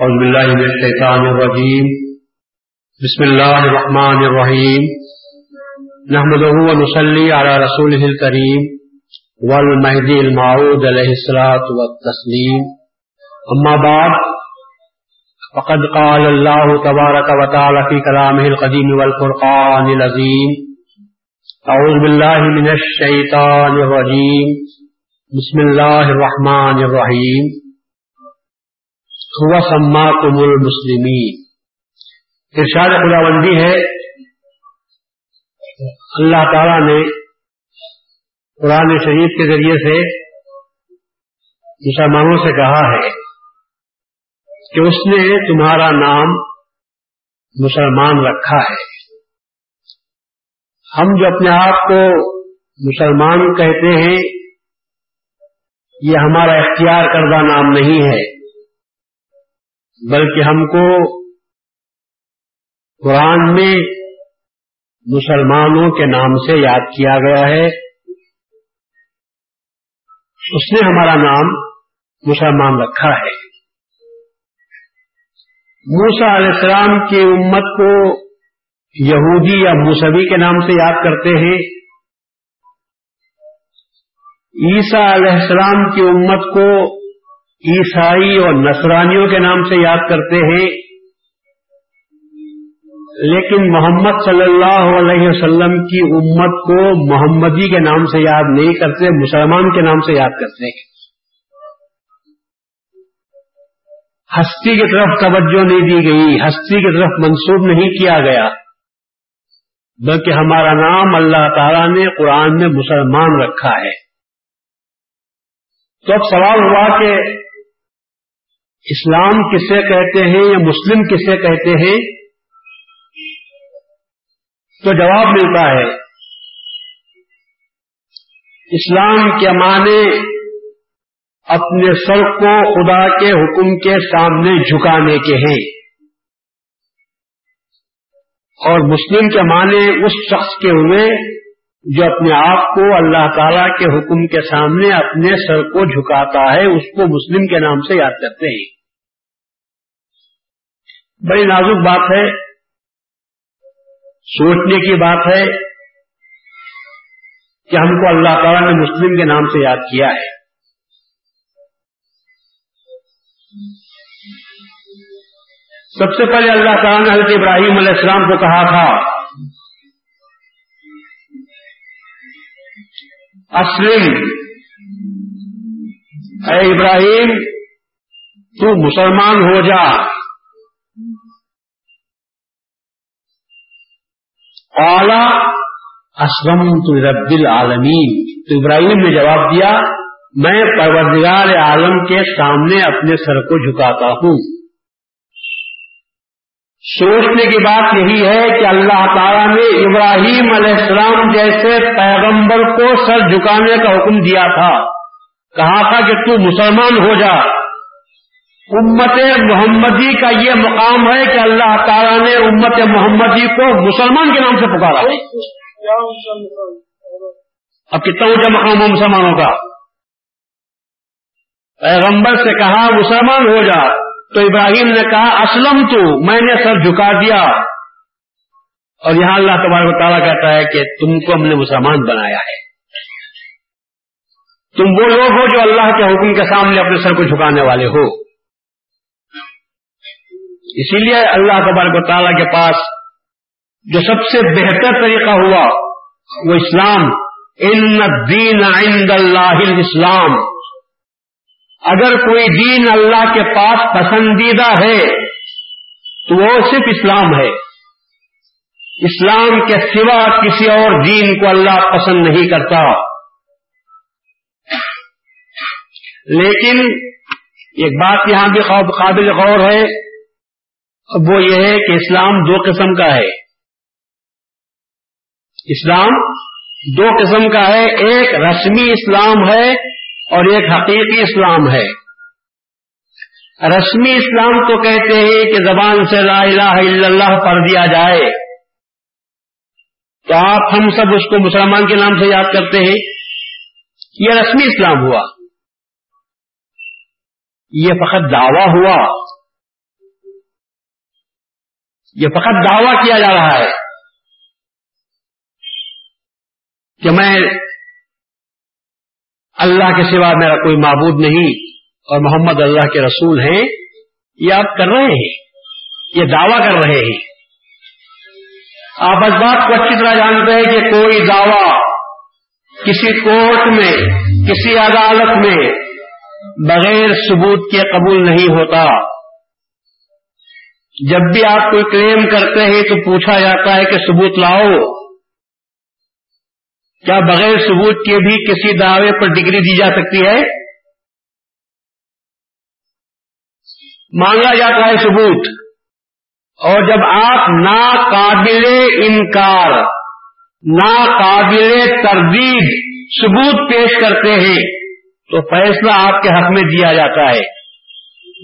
أعوذ بالله من الشيطان الرجيم بسم الله الرحمن الرحيم نحمده ونصلي على رسوله الكريم والمهدي المعود عليه الصلاة والتسليم أما بعد، فقد قال الله تبارك وتعالى في كلامه القديم والفرقان العظيم أعوذ بالله من الشيطان الرجيم بسم الله الرحمن الرحيم ہوا سما کم المسلمین۔ ارشاد خدا بندی ہے۔ اللہ تعالی نے قرآن شریف کے ذریعے سے مسلمانوں سے کہا ہے کہ اس نے تمہارا نام مسلمان رکھا ہے۔ ہم جو اپنے آپ کو مسلمان کہتے ہیں، یہ ہمارا اختیار کردہ نام نہیں ہے۔ بلکہ ہم کو قرآن میں مسلمانوں کے نام سے یاد کیا گیا ہے۔ اس نے ہمارا نام مسلمان رکھا ہے۔ موسا علیہ السلام کی امت کو یہودی یا موسوی کے نام سے یاد کرتے ہیں۔ عیسیٰ علیہ السلام کی امت کو عیسائی اور نصرانیوں کے نام سے یاد کرتے ہیں، لیکن محمد صلی اللہ علیہ وسلم کی امت کو محمدی کے نام سے یاد نہیں کرتے، مسلمان کے نام سے یاد کرتے ہیں۔ ہستی کی طرف توجہ نہیں دی گئی، ہستی کی طرف منسوب نہیں کیا گیا، بلکہ ہمارا نام اللہ تعالی نے قرآن میں مسلمان رکھا ہے۔ تو اب سوال ہوا کہ اسلام کسے کہتے ہیں یا مسلم کسے کہتے ہیں؟ تو جواب ملتا ہے، اسلام کے معنی اپنے سر کو خدا کے حکم کے سامنے جھکانے کے ہیں۔ اور مسلم کے معنی اس شخص کے ہوئے جو اپنے آپ کو اللہ تعالی کے حکم کے سامنے اپنے سر کو جھکاتا ہے، اس کو مسلم کے نام سے یاد کرتے ہیں۔ بڑی نازک بات ہے، سوچنے کی بات ہے کہ ہم کو اللہ تعالیٰ نے مسلم کے نام سے یاد کیا ہے۔ سب سے پہلے اللہ تعالیٰ نے حضرت ابراہیم علیہ السلام کو کہا تھا، اسلم، اے ابراہیم، تو مسلمان ہو جا۔ اعلی اسلم تو رب العالمین تو ابراہیم نے جواب دیا، میں پروردگار عالم کے سامنے اپنے سر کو جھکاتا ہوں۔ سوچنے کی بات یہی ہے کہ اللہ تعالیٰ نے ابراہیم علیہ السلام جیسے پیغمبر کو سر جھکانے کا حکم دیا تھا۔ کہا تھا کہ تو مسلمان ہو جا۔ امت محمدی کا یہ مقام ہے کہ اللہ تعالیٰ نے امت محمدی کو مسلمان کے نام سے پکارا۔ اب کتنا اونچا مقام ہو مسلمانوں کا؟ پیغمبر سے کہا، مسلمان ہو جا۔ تو ابراہیم نے کہا، اسلم تو، میں نے سر جھکا دیا۔ اور یہاں اللہ تبارک تعالیٰ کہتا ہے کہ تم کو ہم نے مسلمان بنایا ہے۔ تم وہ لوگ ہو جو اللہ کے حکم کے سامنے اپنے سر کو جھکانے والے ہو۔ اسی لیے اللہ تبارک و تعالیٰ کے پاس جو سب سے بہتر طریقہ ہوا، وہ اسلام، ان دین عند اللہ اسلام اگر کوئی دین اللہ کے پاس پسندیدہ ہے، تو وہ صرف اسلام ہے۔ اسلام کے سوا کسی اور دین کو اللہ پسند نہیں کرتا۔ لیکن، ایک بات یہاں بھی قابل غور ہے۔ اب وہ یہ ہے کہ اسلام دو قسم کا ہے۔ اسلام دو قسم کا ہے، ایک رسمی اسلام ہے اور ایک حقیقی اسلام ہے۔ رسمی اسلام تو کہتے ہیں کہ زبان سے لا الہ الا اللہ پڑھ دیا جائے۔ تو آپ ہم سب اس کو مسلمان کے نام سے یاد کرتے ہیں۔ یہ رسمی اسلام ہوا۔ یہ فقط دعویٰ ہوا۔ یہ فقط دعویٰ کیا جا رہا ہے کہ میں اللہ کے سوا میرا کوئی معبود نہیں اور محمد اللہ کے رسول ہیں، یہ آپ کر رہے ہیں، یہ دعویٰ کر رہے ہیں۔ آپ اس بات کو اچھی طرح جانتے ہیں کہ کوئی دعویٰ کسی کورٹ میں، کسی عدالت میں بغیر ثبوت کے قبول نہیں ہوتا۔ جب بھی آپ کوئی کلیم کرتے ہیں تو پوچھا جاتا ہے کہ ثبوت لاؤ۔ کیا بغیر ثبوت کے بھی کسی دعوے پر ڈگری دی جا سکتی ہے؟ مانگا جاتا ہے ثبوت۔ اور جب آپ ناقابل انکار، ناقابل تردید ثبوت پیش کرتے ہیں، تو فیصلہ آپ کے حق میں دیا جاتا ہے۔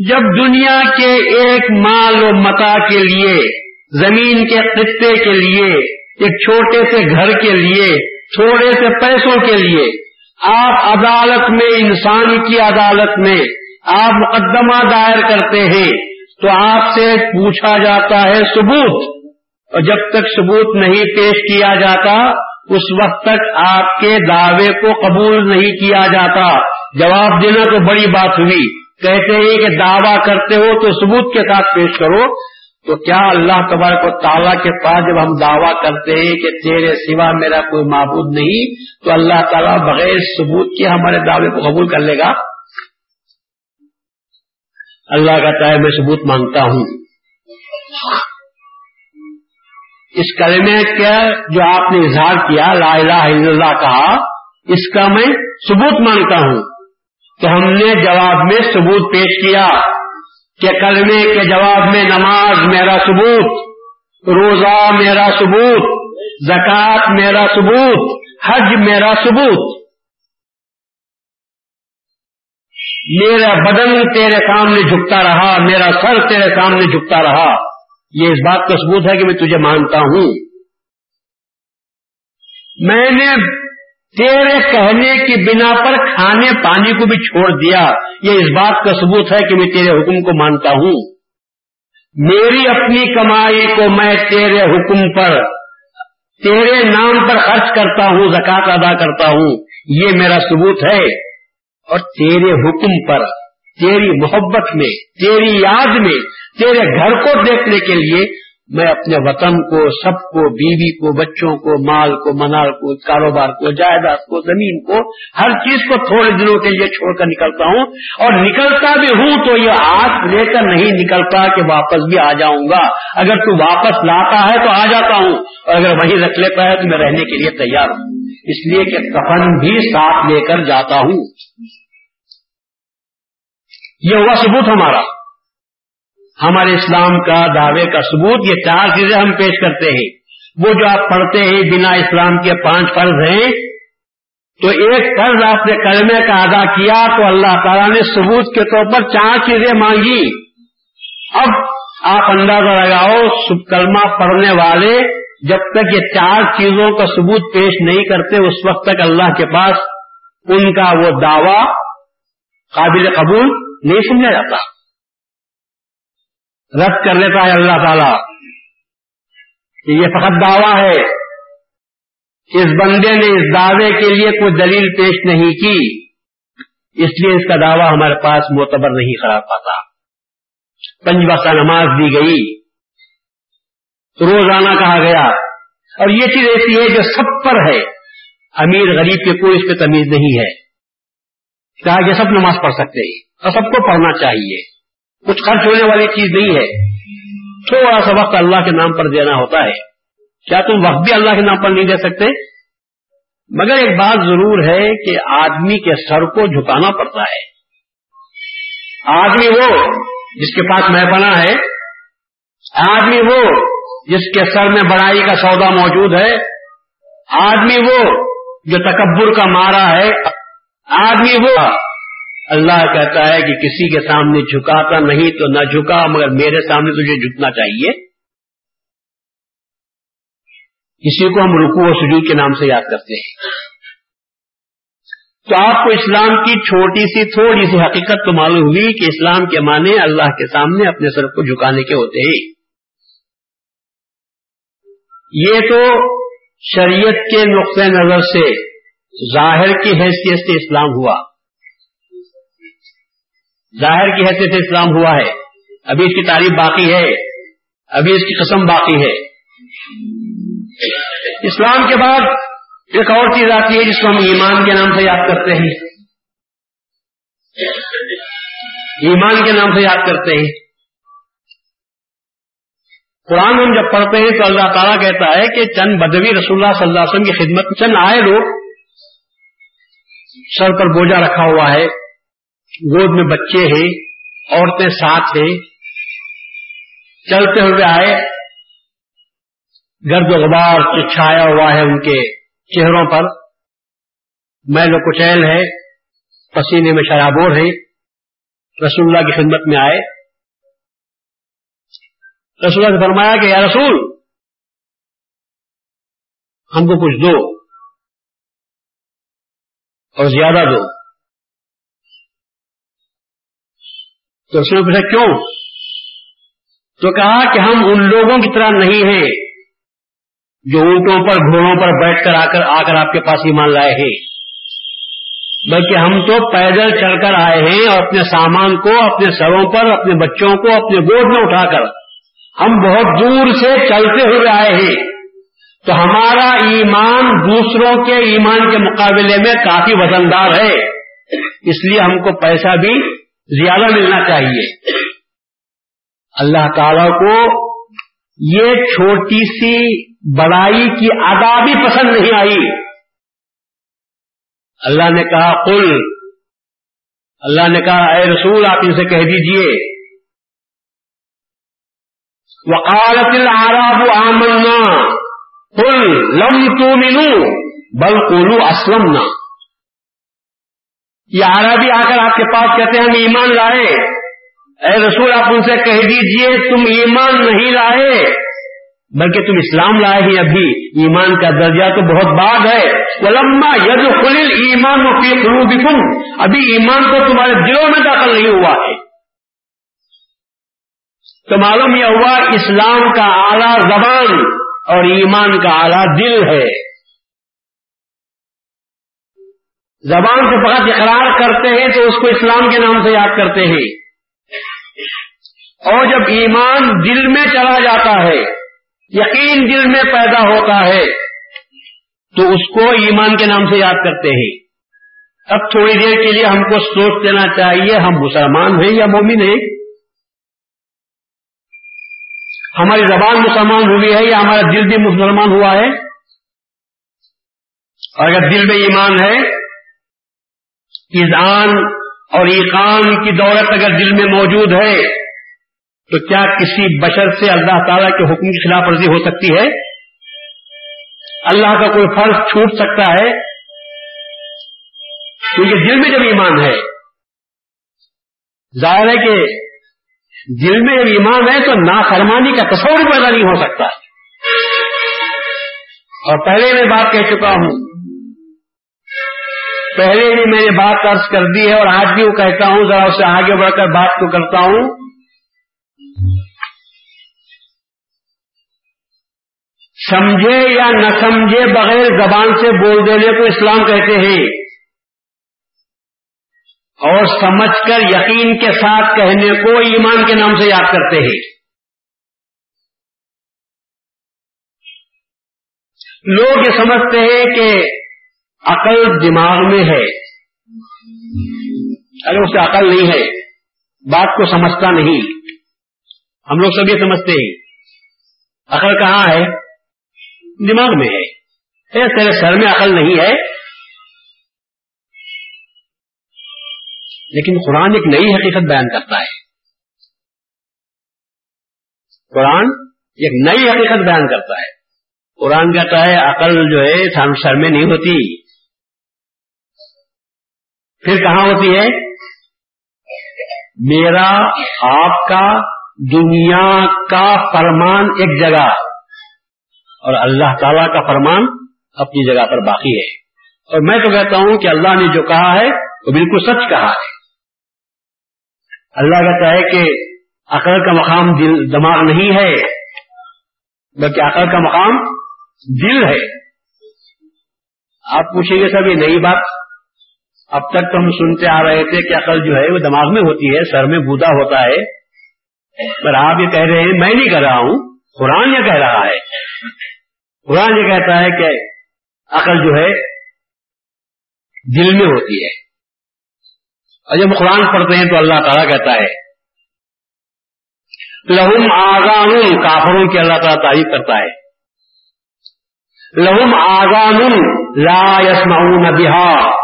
جب دنیا کے ایک مال و متا کے لیے، زمین کے خطے کے لیے، ایک چھوٹے سے گھر کے لیے، تھوڑے سے پیسوں کے لیے، آپ عدالت میں انسان کی عدالت میں آپ مقدمہ دائر کرتے ہیں، تو آپ سے پوچھا جاتا ہے ثبوت۔ اور جب تک ثبوت نہیں پیش کیا جاتا، اس وقت تک آپ کے دعوے کو قبول نہیں کیا جاتا۔ جواب دینا تو بڑی بات ہوئی۔ کہتے ہیں کہ دعویٰ کرتے ہو تو ثبوت کے ساتھ پیش کرو، تو کیا اللہ تبارک و تعالیٰ کے پاس جب ہم دعویٰ کرتے ہیں کہ تیرے سوا میرا کوئی معبود نہیں، تو اللہ تعالیٰ بغیر ثبوت کے ہمارے دعوے کو قبول کر لے گا؟ اللہ کہتا ہے میں ثبوت مانگتا ہوں۔ اس کلمے کا جو آپ نے اظہار کیا، لا الہ الا اللہ کہا، اس کا میں ثبوت مانگتا ہوں۔ تو ہم نے جواب میں ثبوت پیش کیا کہ کلمے کے جواب میں نماز میرا ثبوت، روزہ میرا ثبوت، زکوٰۃ میرا ثبوت، حج میرا ثبوت۔ میرا بدن تیرے سامنے جھکتا رہا، میرا سر تیرے سامنے جھکتا رہا۔ یہ اس بات کا ثبوت ہے کہ میں تجھے مانتا ہوں۔ میں نے تیرے کہنے کی بنا پر کھانے پانی کو بھی چھوڑ دیا۔ یہ اس بات کا ثبوت ہے کہ میں تیرے حکم کو مانتا ہوں۔ میری اپنی کمائی کو میں تیرے حکم پر، تیرے نام پر خرچ کرتا ہوں زکات ادا کرتا ہوں۔ یہ میرا ثبوت ہے۔ اور تیرے حکم پر، تیری محبت میں، تیری یاد میں، تیرے گھر کو دیکھنے کے لیے میں اپنے وطن کو، سب کو، بیوی کو، بچوں کو، مال کو، منال کو، کاروبار کو، جائیداد کو، زمین کو، ہر چیز کو تھوڑے دنوں کے لیے چھوڑ کر نکلتا ہوں۔ اور نکلتا بھی ہوں تو یہ آس لے کر نہیں نکلتا کہ واپس بھی آ جاؤں گا۔ اگر تو واپس لاتا ہے تو آ جاتا ہوں۔ اور اگر وہی رکھ لیتا ہے تو میں رہنے کے لیے تیار ہوں۔ اس لیے کہ کفن بھی ساتھ لے کر جاتا ہوں۔ یہ ہوا ثبوت ہمارا۔ ہمارے اسلام کا دعوے کا ثبوت، یہ چار چیزیں ہم پیش کرتے ہیں۔ وہ جو آپ پڑھتے ہیں بنا اسلام کے پانچ فرض ہیں، تو ایک فرض آپ نے کلمے کا ادا کیا تو اللہ تعالیٰ نے ثبوت کے طور پر چار چیزیں مانگی۔ اب آپ اندازہ لگاؤ کلمہ پڑھنے والے جب تک یہ چار چیزوں کا ثبوت پیش نہیں کرتے، اس وقت تک اللہ کے پاس ان کا وہ دعوی قابل قبول نہیں سمجھا جاتا۔ رد کر لیتا ہے اللہ تعالی کہ یہ فقط دعویٰ ہے اس بندے نے اس دعوے کے لیے کوئی دلیل پیش نہیں کی، اس لیے اس کا دعویٰ ہمارے پاس معتبر نہیں کرا پاتا۔ پنج وقت نماز دی گئی، روزانہ کہا گیا۔ اور یہ چیز ایسی ہے جو سب پر ہے۔ امیر غریب کے کوئی اس پہ تمیز نہیں ہے۔ کہا کہ سب نماز پڑھ سکتے ہیں، اور سب کو پڑھنا چاہیے۔ کچھ خرچ ہونے والی چیز نہیں ہے۔ تھوڑا سا وقت اللہ کے نام پر دینا ہوتا ہے۔ کیا تم وقت بھی اللہ کے نام پر نہیں دے سکتے؟ مگر ایک بات ضرور ہے کہ آدمی کے سر کو جھکانا پڑتا ہے۔ آدمی وہ جس کے پاس محبنا ہے۔ آدمی وہ جس کے سر میں بڑائی کا سودا موجود ہے۔ آدمی وہ جو تکبر کا مارا ہے۔ آدمی وہ اللہ کہتا ہے کہ کسی کے سامنے جھکاتا نہیں تو نہ جھکا، مگر میرے سامنے تجھے جھکنا چاہیے۔ کسی کو ہم رکو و سجود کے نام سے یاد کرتے ہیں۔ تو آپ کو اسلام کی چھوٹی سی، تھوڑی سی حقیقت تو معلوم ہوئی کہ اسلام کے معنی اللہ کے سامنے اپنے سر کو جھکانے کے ہوتے ہیں۔ یہ تو شریعت کے نقطۂ نظر سے، ظاہر کی حیثیت سے اسلام ہوا۔ ظاہر کی حیثیت سے اسلام ہوا ہے۔ ابھی اس کی تعریف باقی ہے۔ ابھی اس کی قسم باقی ہے۔ اسلام کے بعد ایک اور چیز آتی ہے جس کو ہم ایمان کے نام سے یاد کرتے ہیں۔ ایمان کے نام سے یاد کرتے ہیں۔ قرآن ہم جب پڑھتے ہیں تو اللہ تعالیٰ کہتا ہے کہ چند بدوی رسول اللہ صلی اللہ علیہ وسلم کی خدمت چند آئے لوگ سر پر بوجھا رکھا ہوا ہے۔ گود میں بچے ہیں، عورتیں ساتھ ہیں۔ چلتے ہوئے آئے۔ گرد و غبار چھایا ہوا ہے ان کے چہروں پر۔ میل و کچیل ہے، پسینے میں شرابور ہے۔ رسول اللہ کی خدمت میں آئے۔ رسول اللہ سے فرمایا کہ یا رسول، ہم کو کچھ دو اور زیادہ دو۔ تو اس نے پوچھا کیوں؟ تو کہا کہ ہم ان لوگوں کی طرح نہیں ہیں جو اونٹوں پر، گھوڑوں پر بیٹھ کر آ کر آ کر آپ کے پاس ایمان لائے ہیں۔ بلکہ ہم تو پیدل چل کر آئے ہیں اور اپنے سامان کو، اپنے سروں پر، اپنے بچوں کو، اپنے گود میں اٹھا کر ہم بہت دور سے چلتے ہوئے آئے ہیں۔ تو ہمارا ایمان دوسروں کے ایمان کے مقابلے میں کافی وزندار ہے۔ اس لیے ہم کو پیسہ بھی زیادہ ملنا چاہیے۔ اللہ تعالی کو یہ چھوٹی سی بڑائی کی ادا بھی پسند نہیں آئی۔ اللہ نے کہا، قل۔ اللہ نے کہا، اے رسول، آپ ان سے کہہ دیجیے۔ وقالت العراب آمنا۔ قل، لم تؤمنوا، بل قولوا اسلمنا۔ یہ عربی آ کر آپ کے پاس کہتے ہیں، ہم ایمان لائے۔ اے رسول، آپ ان سے کہہ دیجیے، تم ایمان نہیں لائے، بلکہ تم اسلام لائے ہی۔ ابھی ایمان کا درجہ تو بہت بعد ہے۔ لمبا ید خلیل ایمان و ابھی ایمان تو تمہارے دلوں میں داخل نہیں ہوا ہے۔ تو معلوم یہ ہوا، اسلام کا اعلیٰ زبان اور ایمان کا اعلیٰ دل ہے۔ زبان سے فقط اقرار کرتے ہیں تو اس کو اسلام کے نام سے یاد کرتے ہیں۔ اور جب ایمان دل میں چلا جاتا ہے، یقین دل میں پیدا ہوتا ہے، تو اس کو ایمان کے نام سے یاد کرتے ہیں۔ اب تھوڑی دیر کے لیے ہم کو سوچ دینا چاہیے، ہم مسلمان ہیں یا مومن ہیں؟ ہماری زبان مسلمان ہوئی ہے یا ہمارا دل بھی مسلمان ہوا ہے؟ اور اگر دل میں ایمان ہے ایزان اور ایقان کی دولت اگر دل میں موجود ہے، تو کیا کسی بشر سے اللہ تعالیٰ کے حکم کی خلاف ورزی ہو سکتی ہے؟ اللہ کا کوئی فرض چھوٹ سکتا ہے؟ کیونکہ دل میں جب ایمان ہے، ظاہر ہے کہ دل میں جب ایمان ہے تو نافرمانی کا تصور پیدا نہیں ہو سکتا۔ اور پہلے میں بات کہہ چکا ہوں پہلے بھی میں نے بات درج کر دی ہے اور آج بھی وہ کہتا ہوں، ذرا اسے آگے بڑھ کر بات کو کرتا ہوں۔ سمجھے یا نہ سمجھے بغیر زبان سے بول دینے کو اسلام کہتے ہیں۔ اور سمجھ کر یقین کے ساتھ کہنے کو ایمان کے نام سے یاد کرتے ہیں۔ لوگ یہ سمجھتے ہیں کہ عقل دماغ میں ہے۔ اگر اسے عقل نہیں ہے، بات کو سمجھتا نہیں۔ ہم لوگ سب یہ سمجھتے ہیں۔ عقل کہاں ہے؟ دماغ میں ہے۔ تیرے سر میں عقل نہیں ہے۔ لیکن قرآن ایک نئی حقیقت بیان کرتا ہے۔ قرآن ایک نئی حقیقت بیان کرتا ہے۔ قرآن کہتا ہے، عقل جو ہے، سر میں نہیں ہوتی۔ پھر کہاں ہوتی ہے؟ میرا آپ کا دنیا کا فرمان ایک جگہ اور اللہ تعالی کا فرمان اپنی جگہ پر باقی ہے۔ اور میں تو کہتا ہوں کہ اللہ نے جو کہا ہے وہ بالکل سچ کہا ہے۔ اللہ کہتا ہے کہ عقل کا مقام دل، دماغ نہیں ہے، بلکہ عقل کا مقام دل ہے۔ آپ پوچھیں گے سب یہ نئی بات اب تک تو ہم سنتے آ رہے تھے کہ عقل جو ہے وہ دماغ میں ہوتی ہے، سر میں بودا ہوتا ہے۔ پر آپ یہ کہہ رہے ہیں، میں نہیں کہہ رہا ہوں، قرآن یہ کہہ رہا ہے۔ قرآن یہ کہتا ہے کہ عقل جو ہے دل میں ہوتی ہے۔ اور جب قرآن پڑھتے ہیں تو اللہ تعالیٰ کہتا ہے، لہم آگان کافروں کی اللہ تعالیٰ تعریف کرتا ہے۔ لہم آگان لا یسمعون بہا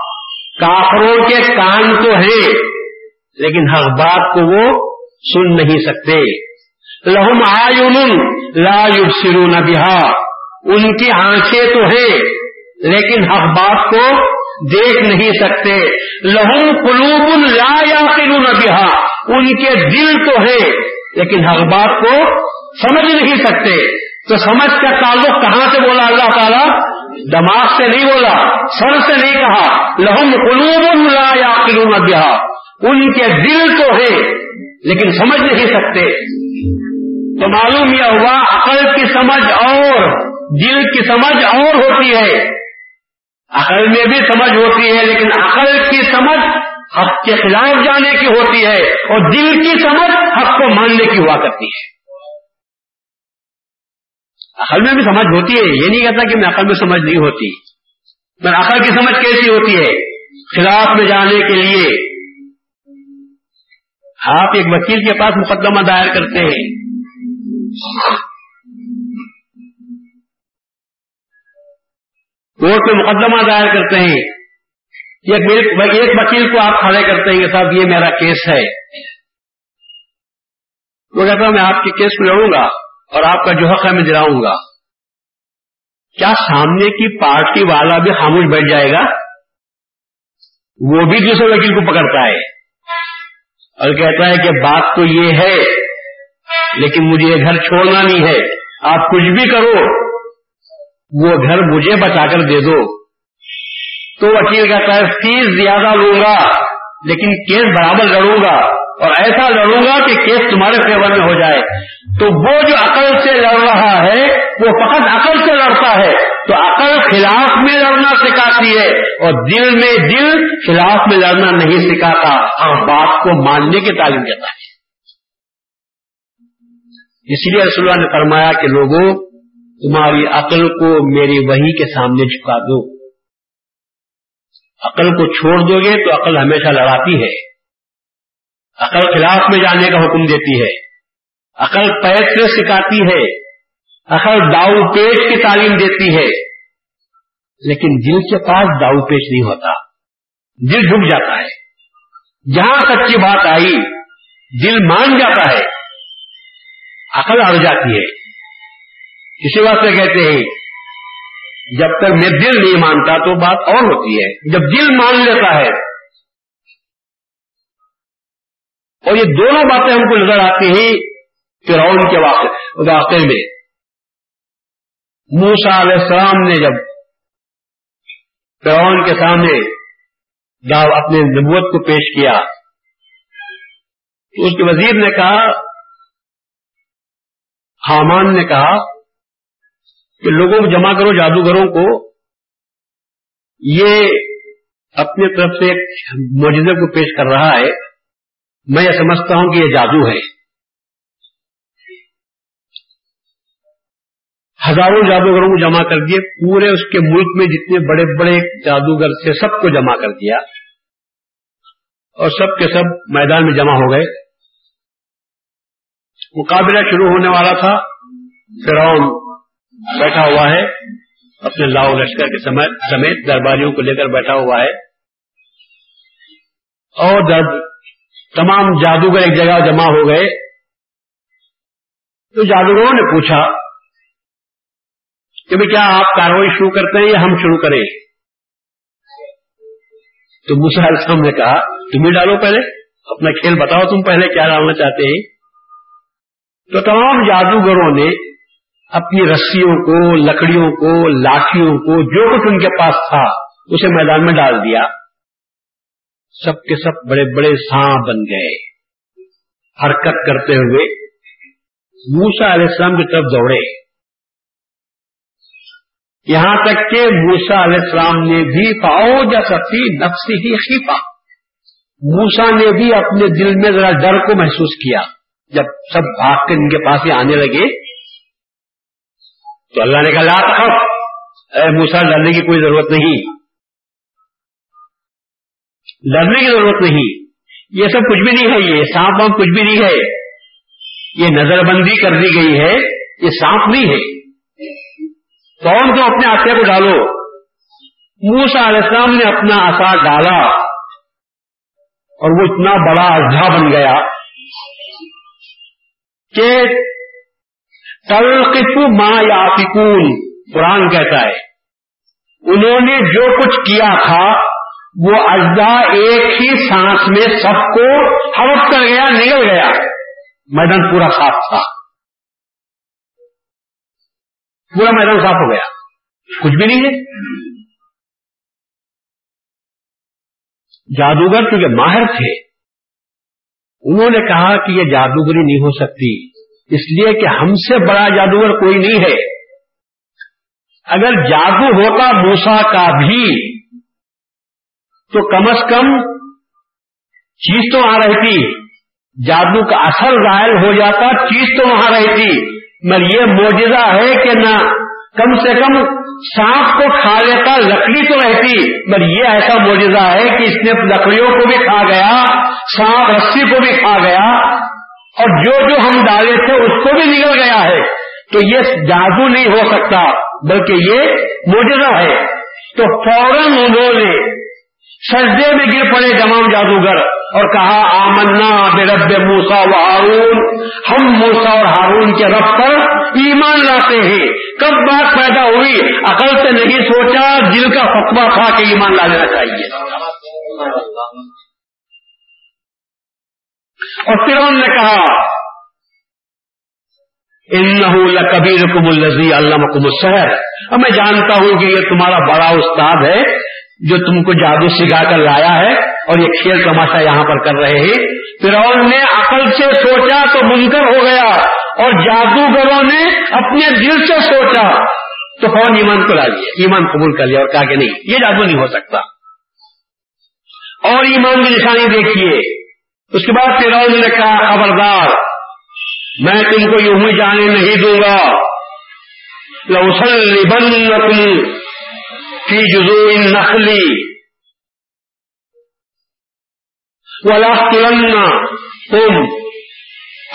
کافروں کے کان تو ہیں، لیکن حق بات کو وہ سن نہیں سکتے۔ لہم آیون لا یبصرون بہا، ان کی آنکھیں تو ہیں، لیکن حق بات کو دیکھ نہیں سکتے۔ لہم قلوب لا یا بہا، ان کے دل تو ہے لیکن ہر بات کو سمجھ نہیں سکتے۔ تو سمجھ کا تعلق کہاں سے بولا اللہ تعالیٰ؟ دماغ سے نہیں بولا، سر سے نہیں کہا۔ لہم قلوب لا یا بہا۔ ان کے دل تو ہے لیکن سمجھ نہیں سکتے۔ تو معلوم یہ ہوا، عقل کی سمجھ اور دل کی سمجھ اور ہوتی ہے۔ عقل میں بھی سمجھ ہوتی ہے، لیکن عقل کی سمجھ حق کے خلاف جانے کی ہوتی ہے۔ اور دل کی سمجھ حق کو ماننے کی ہوا کرتی ہے۔ عقل میں بھی سمجھ ہوتی ہے، یہ نہیں کہتا کہ میں عقل میں سمجھ نہیں ہوتی۔ میں عقل کی سمجھ کیسی ہوتی ہے؟ خلاف میں جانے کے لیے۔ آپ ایک وکیل کے پاس مقدمہ دائر کرتے ہیں۔ کورٹ میں مقدمہ دائر کرتے ہیں۔ ایک وکیل کو آپ کھڑے کرتے ہیں کہ صاحب، یہ میرا کیس ہے۔ وہ کہتا ہوں میں آپ کے کیس کو لڑوں گا۔ اور آپ کا جو حق ہے میں دلاؤں گا۔ کیا سامنے کی پارٹی والا بھی خاموش بیٹھ جائے گا؟ وہ بھی دوسرے وکیل کو پکڑتا ہے۔ اور کہتا ہے کہ بات تو یہ ہے، لیکن مجھے یہ گھر چھوڑنا نہیں ہے۔ آپ کچھ بھی کرو، وہ گھر مجھے بچا کر دے دو۔ تو وکیل کہتا ہے، فیس زیادہ لوں گا، لیکن کیس برابر لڑوں گا۔ اور ایسا لڑوں گا کہ کیس تمہارے فیور میں ہو جائے۔ تو وہ جو عقل سے لڑ رہا ہے، وہ فقط عقل سے لڑتا ہے۔ تو عقل خلاف میں لڑنا سکھاتی ہے اور دل میں دل خلاف میں لڑنا نہیں سکھاتا۔ ہاں، اور بات کو ماننے کی تعلیم دیتا ہے۔ اس لیے رسول اللہ نے فرمایا کہ لوگوں، تمہاری عقل کو میری وہی کے سامنے جھکا دو۔ عقل کو چھوڑ دو گے تو عقل ہمیشہ لڑاتی ہے۔ عقل خلاف میں جانے کا حکم دیتی ہے۔ عقل پیٹ سے سکھاتی ہے۔ عقل داؤ پیش کی تعلیم دیتی ہے۔ لیکن دل کے پاس داؤ پیش نہیں ہوتا، دل جھک جاتا ہے۔ جہاں سچی بات آئی، دل مان جاتا ہے۔ عقل اڑ جاتی ہے۔ اسی واسطے کہتے ہیں، جب تک میں دل نہیں مانتا تو بات اور ہوتی ہے۔ جب دل مان لیتا ہے اور یہ دونوں باتیں ہم کو نظر آتی ہیں فرعون کے واقعے میں۔ موسا علیہ السلام نے جب فرعون کے سامنے اپنے نبوت کو پیش کیا، تو اس کے وزیر نے کہا، حامان نے کہا کہ لوگوں کو جمع کرو جادوگروں کو۔ یہ اپنے طرف سے ایک معجزے کو پیش کر رہا ہے۔ میں یہ سمجھتا ہوں کہ یہ جادو ہے۔ ہزاروں جادوگروں کو جمع کر دیے، پورے اس کے ملک میں جتنے بڑے بڑے جادوگر تھے، سب کو جمع کر دیا۔ اور سب کے سب میدان میں جمع ہو گئے۔ مقابلہ شروع ہونے والا تھا۔ فرعون بیٹھا ہوا ہے، اپنے لاؤ لشکر کے سمیت درباریوں کو لے کر بیٹھا ہوا ہے۔ اور تمام جادوگر ایک جگہ جمع ہو گئے۔ تو جادوگروں نے پوچھا کہ کیا آپ کاروائی شروع کرتے ہیں یا ہم شروع کریں؟ تو مسا السلام نے کہا تم ہی ڈالو پہلے، اپنا کھیل بتاؤ تم پہلے کیا ڈالنا چاہتے ہیں۔ تو تمام جادوگروں نے اپنی رسیوں کو، لکڑیوں کو، لاٹھیوں کو، جو کچھ ان کے پاس تھا، اسے میدان میں ڈال دیا۔ سب کے سب بڑے بڑے سانپ بن گئے۔ حرکت کرتے ہوئے موسا علیہ السلام کی طرف دوڑے۔ یہاں تک کہ موسا علیہ السلام نے بھی پاؤ جا سکتی نفسی ہی خیفا موسا نے بھی اپنے دل میں ذرا ڈر کو محسوس کیا۔ جب سب بھاگ کے ان کے پاس ہی آنے لگے تو اللہ نے کہا، لا تخف۔ اے موسا ڈرنے کی کوئی ضرورت نہیں۔ ڈرنے کی ضرورت نہیں۔ یہ سب کچھ بھی نہیں ہے، یہ سانپ وانپ کچھ بھی نہیں ہے۔ یہ نظر بندی کر دی گئی ہے، یہ سانپ نہیں ہے۔ کون تو اپنے آسے کو ڈالو۔ موسا علیہ السلام نے اپنا آسا ڈالا اور وہ اتنا بڑا اجھا بن گیا کہ تلقف ما یا قرآن کہتا ہے، انہوں نے جو کچھ کیا تھا وہ اجزا ایک ہی سانس میں سب کو ہڑپ کر گیا نکل گیا۔ میدان پورا صاف تھا۔ پورا میدان صاف ہو گیا۔ کچھ بھی نہیں ہے۔ جادوگر کیونکہ ماہر تھے، انہوں نے کہا کہ یہ جادوگری نہیں ہو سکتی، اس لیے کہ ہم سے بڑا جادوگر کوئی نہیں ہے۔ اگر جادو ہوتا موسا کا بھی تو کم از کم چیز تو آ رہتی۔ جادو کا اثر ظاہر ہو جاتا، چیز تو وہاں رہتی۔ مگر یہ موجودہ ہے کہ نہ کم سے کم سانپ کو کھا لیتا، لکڑی تو رہتی۔ مگر یہ ایسا موجودہ ہے کہ اس نے لکڑیوں کو بھی کھا گیا، سانپ رسی کو بھی کھا گیا، اور جو جو ہم ڈالے تھے اس کو بھی نکل گیا ہے۔ تو یہ جادو نہیں ہو سکتا، بلکہ یہ موجودہ ہے۔ تو فوراً انہوں نے سجدے میں گر پڑے تمام جادوگر اور کہا، آمنا بے رب موسا و ہارون ہم موسا اور ہارون کے رب پر ایمان لاتے ہیں. کب بات پیدا ہوئی؟ عقل سے نہیں سوچا، دل کا فتوا تھا کہ ایمان لا لینا چاہیے۔ اور پھر ہم نے کہا ان کبیر کم الزی اللہ کم الشہر اور میں جانتا ہوں کہ یہ تمہارا بڑا استاد ہے جو تم کو جادو سکھا کر لایا ہے اور یہ کھیل تماشا یہاں پر کر رہے ہیں۔ فرعون نے عقل سے سوچا تو منکر ہو گیا اور جادوگروں نے اپنے دل سے سوچا۔ تو فون ایمان کو لا لیا ایمان قبول کر لیا اور کہا کہ نہیں، یہ جادو نہیں ہو سکتا۔ اور ایمان کی نشانی دیکھیے۔ اس کے بعد فرعون نے کہا، خبردار، میں تم کو یوں ہی جانے نہیں دوں گا۔ لوسل بند فی جزو نخلی ولا تم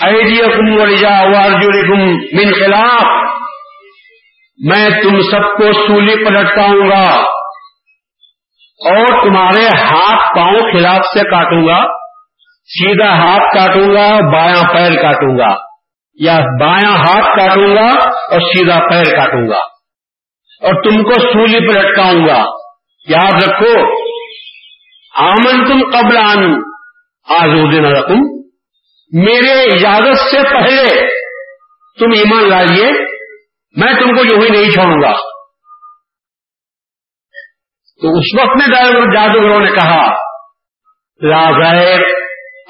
ایڈیا کم ورجا وارجو من خلاف. میں تم سب کو سولی پر لٹکاؤں گا اور تمہارے ہاتھ پاؤں خلاف سے کاٹوں گا، سیدھا ہاتھ کاٹوں گا، بایاں پیر کاٹوں گا، یا بایاں ہاتھ کاٹوں گا اور سیدھا پیر کاٹوں گا۔ اور تم کو سولی پر لٹکاؤں گا۔ یاد رکھو آمن تم قبل آن آزود نہ میرے اجازت سے پہلے تم ایمان لائیے، میں تم کو یوں ہی نہیں چھوڑوں گا۔ تو اس وقت میں جادوگروں نے کہا غیر،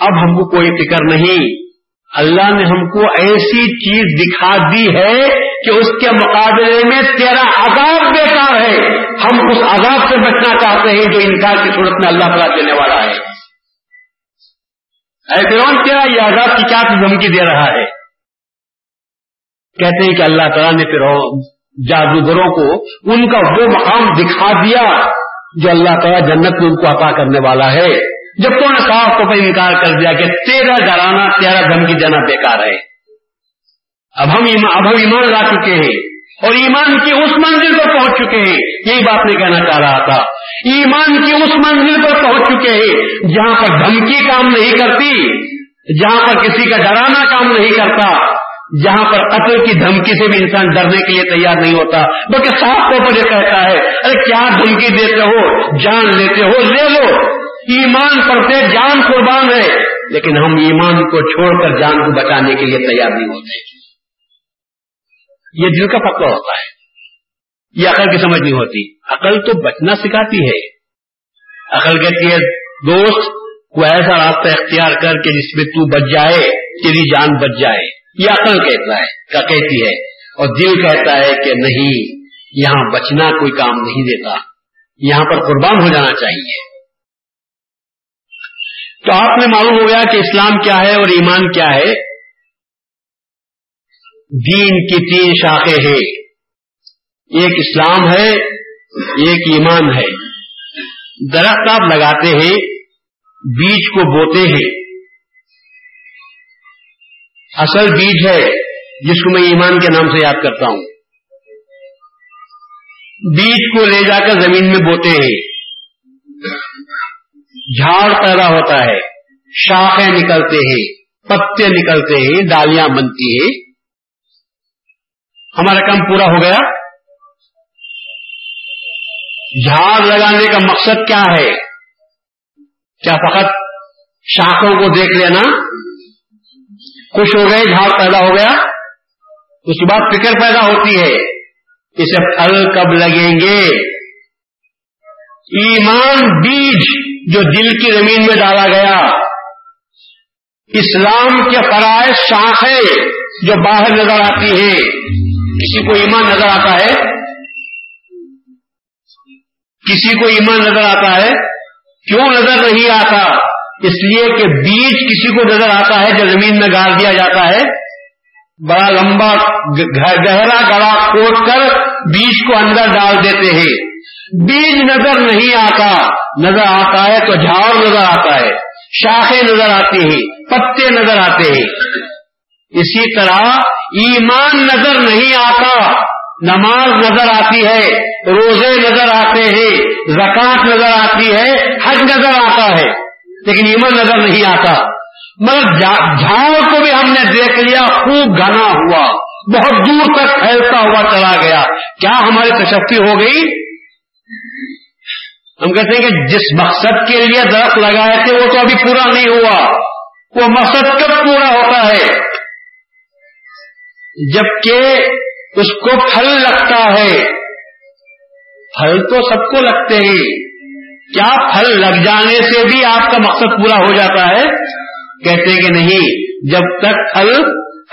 اب ہم کو کوئی فکر نہیں۔ اللہ نے ہم کو ایسی چیز دکھا دی ہے کہ اس کے مقابلے میں تیرا عذاب بیکار ہے۔ ہم اس عذاب سے بچنا چاہتے ہیں جو انکار کی صورت میں اللہ تعالیٰ دینے والا ہے۔ احترام کیا یہ عذاب کی کیا دھمکی دے رہا ہے؟ کہتے ہیں کہ اللہ تعالیٰ نے پھر جادوگروں کو ان کا وہ مقام دکھا دیا جو اللہ تعالیٰ جنت میں ان کو عطا کرنے والا ہے۔ جب تو نے صاف طور پر انکار کر دیا کہ تیرا ڈرانا تیرا دھمکی دینا بیکار ہے۔ اب ہم اب ہم ایمان لا چکے ہیں اور ایمان کی اس منزل پر پہنچ چکے ہیں۔ یہی بات نہیں کہنا چاہ رہا تھا۔ ایمان کی اس منزل پر پہنچ چکے ہیں جہاں پر دھمکی کام نہیں کرتی، جہاں پر کسی کا ڈرانا کام نہیں کرتا، جہاں پر قتل کی دھمکی سے بھی انسان ڈرنے کے لیے تیار نہیں ہوتا۔ بلکہ صاف طور پر یہ کہتا ہے، ارے کیا دھمکی دیتے ہو؟ جان لیتے ہو؟ لے لو۔ ایمان پر سے جان قربان ہے، لیکن ہم ایمان کو چھوڑ کر جان کو بچانے کے لیے تیار نہیں ہوتے۔ یہ دل کا پکا ہوتا ہے۔ یہ عقل کی سمجھ نہیں ہوتی۔ عقل تو بچنا سکھاتی ہے۔ عقل کہتی ہے، دوست کو ایسا راستہ اختیار کر کے جس میں تو بچ جائے، تیری جان بچ جائے۔ یہ عقل کہتا ہے، کا کہتی ہے۔ اور دل کہتا ہے کہ نہیں، یہاں بچنا کوئی کام نہیں دیتا۔ یہاں پر قربان ہو جانا چاہیے۔ تو آپ نے معلوم ہو گیا کہ اسلام کیا ہے اور ایمان کیا ہے۔ دین کی تین شاخیں ہیں۔ ایک اسلام ہے، ایک ایمان ہے۔ درخت آپ لگاتے ہیں، بیج کو بوتے ہیں۔ اصل بیج ہے، جس کو میں ایمان کے نام سے یاد کرتا ہوں۔ بیج کو لے جا کر زمین میں بوتے ہیں۔ جھاڑ پیدا ہوتا ہے، شاخیں نکلتے ہیں، پتے نکلتے ہیں، ڈالیاں بنتی ہیں۔ ہمارا کام پورا ہو گیا۔ جھاڑ لگانے کا مقصد کیا ہے؟ کیا فقط شاخوں کو دیکھ لینا؟ خوش ہو گئے جھاڑ پیدا ہو گیا۔ اس کے بعد فکر پیدا ہوتی ہے۔ اسے پھل کب لگیں گے؟ ایمان، بیج جو دل کی زمین میں ڈالا گیا۔ اسلام کے فرائض شاخیں جو باہر نظر آتی ہیں۔ کسی کو ایمان نظر آتا ہے؟ کسی کو ایمان نظر آتا ہے؟ کیوں نظر نہیں آتا؟ اس لیے کہ بیج کسی کو نظر آتا ہے، جو زمین میں گاڑ دیا جاتا ہے۔ بڑا لمبا گہرا گڑا کھود کر بیج کو اندر ڈال دیتے ہیں۔ بیج نظر نہیں آتا۔ نظر آتا ہے تو جھاڑ نظر آتا ہے۔ شاخیں نظر آتی ہیں، پتے نظر آتے ہیں۔ اسی طرح ایمان نظر نہیں آتا، نماز نظر آتی ہے، روزے نظر آتے ہیں زکات نظر آتی ہے، حج نظر آتا ہے، لیکن ایمان نظر نہیں آتا۔ مگر جھاڑ کو بھی ہم نے دیکھ لیا، خوب گھنا ہوا، بہت دور تک پھیلتا ہوا چلا گیا۔ کیا ہماری تشفی ہو گئی؟ ہم کہتے ہیں کہ جس مقصد کے لیے درخت لگائے تھے، وہ تو ابھی پورا نہیں ہوا۔ وہ مقصد کب پورا ہوتا ہے؟ جبکہ اس کو پھل لگتا ہے۔ پھل تو سب کو لگتے ہیں۔ کیا پھل لگ جانے سے بھی آپ کا مقصد پورا ہو جاتا ہے؟ کہتے کہ نہیں، جب تک پھل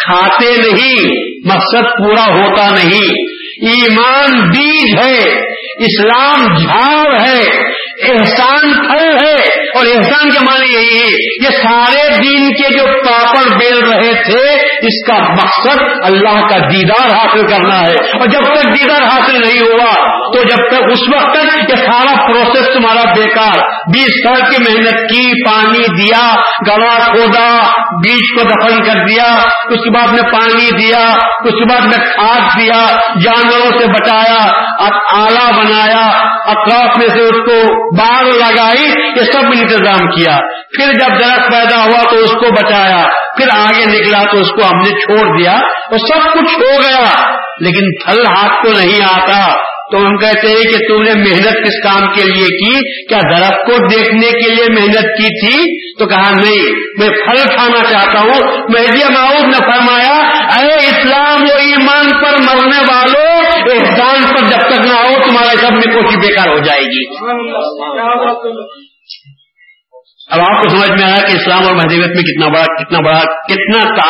کھاتے نہیں، مقصد پورا ہوتا نہیں۔ ایمان بیج ہے، اسلام جھاڑ ہے، احسان پھل ہے۔ اور احسان کے معنی یہی ہے، یہ سارے دین کے جو پاپڑ بیل رہے تھے اس کا مقصد اللہ کا دیدار حاصل کرنا ہے۔ اور جب تک دیدار حاصل نہیں ہوا، تو جب تک اس وقت تک یہ سارا پروسیس تمہارا بیکار۔ بیس سال کی محنت کی، پانی دیا گلا کھودا، بیج کو دفن کر دیا، اس کے بعد میں پانی دیا، اس کے بعد میں کھاد دیا، جانوروں سے بچایا آلہ بنایا، اطراف میں سے اس کو باغ لگائی، یہ سب انتظام کیا۔ پھر جب درخت پیدا ہوا تو اس کو بچایا۔ پھر آگے نکلا تو اس کو ہم نے چھوڑ دیا اور سب کچھ ہو گیا۔ لیکن پھل ہاتھ کو نہیں آتا۔ تو ہم کہتے ہیں کہ تم نے محنت کس کام کے لیے کی؟ کیا درخت کو دیکھنے کے لیے محنت کی تھی؟ تو کہا نہیں، میں پھل کھانا چاہتا ہوں۔ مہدی معاوض نے فرمایا، اے اسلام و ایمان پر مرنے والوں، احسان پر جب تک نہ ہو تمہارا سب میں کوشش بیکار ہو جائے گی۔ اب آپ کو سمجھ میں آیا کہ اسلام اور مہدیت میں کتنا بڑا کتنا بڑا کتنا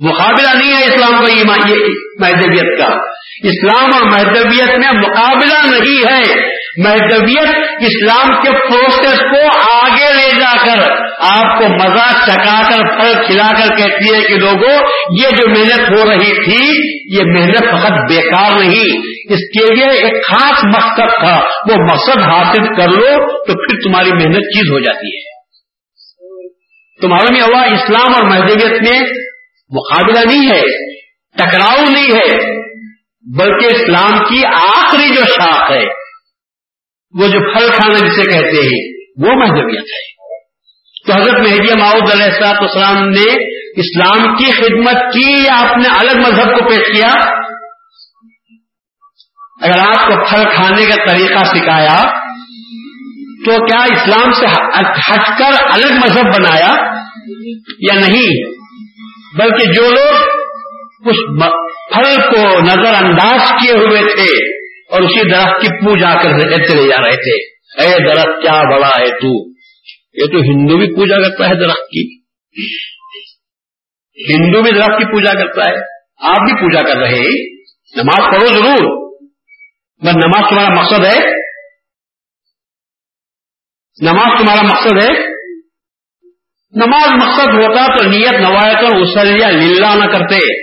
مقابلہ نہیں ہے اسلام کا یہ مہدویت کا۔ اسلام اور مہدویت میں مقابلہ نہیں ہے۔ مہدویت اسلام کے پروسیس کو آگے لے جا کر آپ کو مزہ چکا کر، پھل کھلا کر کہتی ہے کہ لوگوں، یہ جو محنت ہو رہی تھی، یہ محنت فقط بیکار نہیں۔ اس کے لیے ایک خاص مقصد تھا۔ وہ مقصد حاصل کر لو تو پھر تمہاری محنت چیز ہو جاتی ہے۔ تمہارے میں ہوا اسلام اور مہدویت میں مقابلہ نہیں ہے، ٹکراؤ نہیں ہے، بلکہ اسلام کی آخری جو شاخ ہے، وہ جو پھل کھانا جسے کہتے ہیں، وہ مہذبیت ہے۔ تو حضرت مہدی ماؤد علیہ السلاط اسلام نے اسلام کی خدمت کی یا اپنے الگ مذہب کو پیش کیا۔ اگر آپ کو پھل کھانے کا طریقہ سکھایا تو کیا اسلام سے ہٹ کر الگ مذہب بنایا یا نہیں؟ بلکہ جو لوگ اس پھل کو نظر انداز کیے ہوئے تھے اور اسی درخت کی پوجا کر چلے جا رہے تھے۔ اے درخت، کیا بڑا ہے تو؟ یہ تو ہندو بھی پوجا کرتا ہے درخت کی۔ ہندو بھی درخت کی پوجا کرتا ہے۔ آپ بھی پوجا کر رہے نماز پڑھو ضرور۔ بس نماز تمہارا مقصد ہے نماز تمہارا مقصد ہے؟ نماز مقصد ہوتا تو نیت نوایت کر اسلیا للہ نہ کرتے۔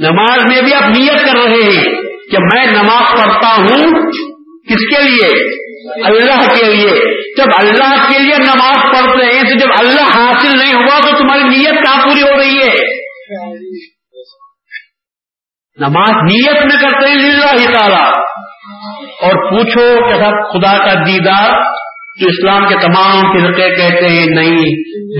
نماز میں بھی آپ نیت کر رہے ہیں کہ میں نماز پڑھتا ہوں کس کے لیے؟ اللہ کے لیے۔ جب اللہ کے لیے نماز پڑھتے ہیں تو جب اللہ حاصل نہیں ہوا تو تمہاری نیت کہاں پوری ہو رہی ہے؟ نماز نیت میں کرتے ہیں للہ ہی تعالیٰ۔ اور پوچھو کہ خدا کا دیدار تو اسلام کے تمام فرقے کہتے ہیں، نہیں،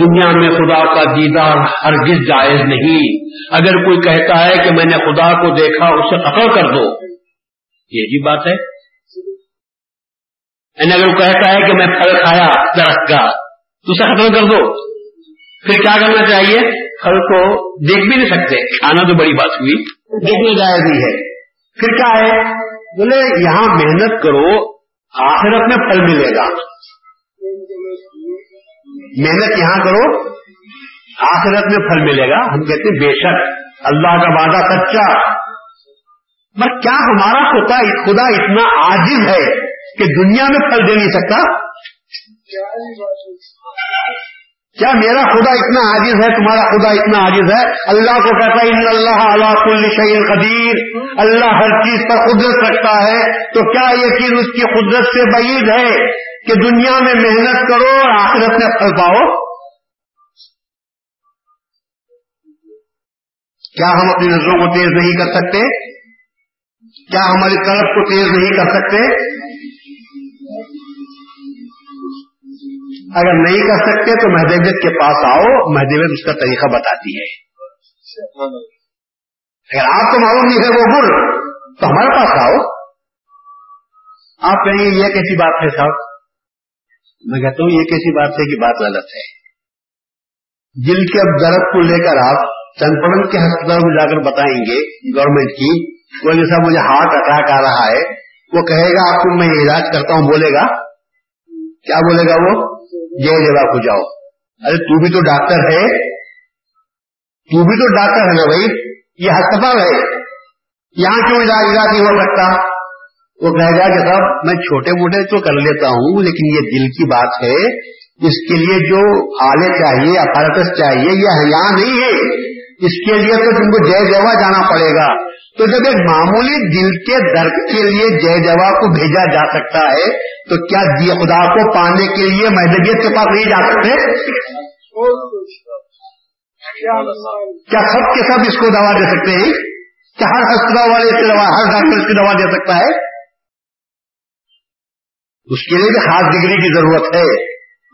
دنیا میں خدا کا دیدار ہرگز جائز نہیں۔ اگر کوئی کہتا ہے کہ میں نے خدا کو دیکھا، اسے قتل کر دو۔ یہ بھی بات ہے۔ یعنی اگر وہ کہتا ہے کہ میں پھل کھایا درخت کا، تو اسے ختم کر دو۔ پھر کیا کرنا چاہیے؟ پھل کو دیکھ بھی نہیں سکتے۔ کھانا تو بڑی بات ہوئی۔ دیکھنے جائز بھی ہے۔ پھر کیا ہے؟ بولے یہاں محنت کرو، آخرت میں پھل ملے گا۔ محنت یہاں کرو، آخرت میں پھل ملے گا۔ ہم کہتے ہیں، بے شک، اللہ کا وعدہ سچا۔ مگر کیا ہمارا خدا خدا اتنا عاجز ہے کہ دنیا میں پھل دے نہیں سکتا؟ کیا میرا خدا اتنا عاجز ہے؟ تمہارا خدا اتنا عاجز ہے؟ اللہ کو کہتا ہے، ان اللہ اللہ کل شعین قدیر. اللہ ہر چیز پر قدرت رکھتا ہے۔ تو کیا یہ چیز اس کی قدرت سے بعید ہے کہ دنیا میں محنت کرو اور آخرت میں پھل پاؤ؟ کیا ہم اپنی نظروں کو تیز نہیں کر سکتے؟ کیا ہماری طرف کو تیز نہیں کر سکتے؟ اگر نہیں کر سکتے تو مہدیویت کے پاس آؤ مہدیویت اس کا طریقہ بتاتی ہے۔ اگر آپ کو معلوم نہیں ہے وہ گر تو ہمارے پاس آؤ۔ آپ کہیں گے، یہ کیسی بات ہے صاحب؟ میں کہتا ہوں، یہ کیسی بات ہے کہ بات غلط ہے۔ جن کے اب درد کو لے کر آپ چند کے ہسپتال میں جا کر بتائیں گے گورنمنٹ کی۔ وہ جیسا مجھے ہارٹ اٹیک آ رہا ہے، وہ کہے گا، آپ کو میں علاج کرتا ہوں، بولے گا؟ کیا بولے گا وہ؟ جے جگہ کو جاؤ۔ ارے تو بھی تو ڈاکٹر ہے۔ تو بھی تو ڈاکٹر ہے نا بھائی۔ یہ ہسپتال ہے۔ یہاں کیوں علاج علاج نہیں ہو سکتا؟ وہ کہے گا کہ صاحب، میں چھوٹے موٹے تو کر لیتا ہوں، لیکن یہ دل کی بات ہے۔ اس کے لیے جو آلے چاہیے اپارٹس چاہیے، یہ یہاں نہیں ہے۔ اس کے لیے تو تم کو جے جوا جانا پڑے گا۔ تو جب ایک معمولی دل کے درد کے لیے جے جوا کو بھیجا جا سکتا ہے، تو کیا جی خدا کو پانے کے لیے محدودیت کے پاس نہیں جا سکتے؟ کیا سب کے سب اس کو دوا دے سکتے ہیں؟ کیا ہر ہسپتال والے اس کی دوا ہر ڈاکٹر اس کی دوا دے سکتا ہے؟ اس کے لیے بھی خاص ڈگری کی ضرورت ہے۔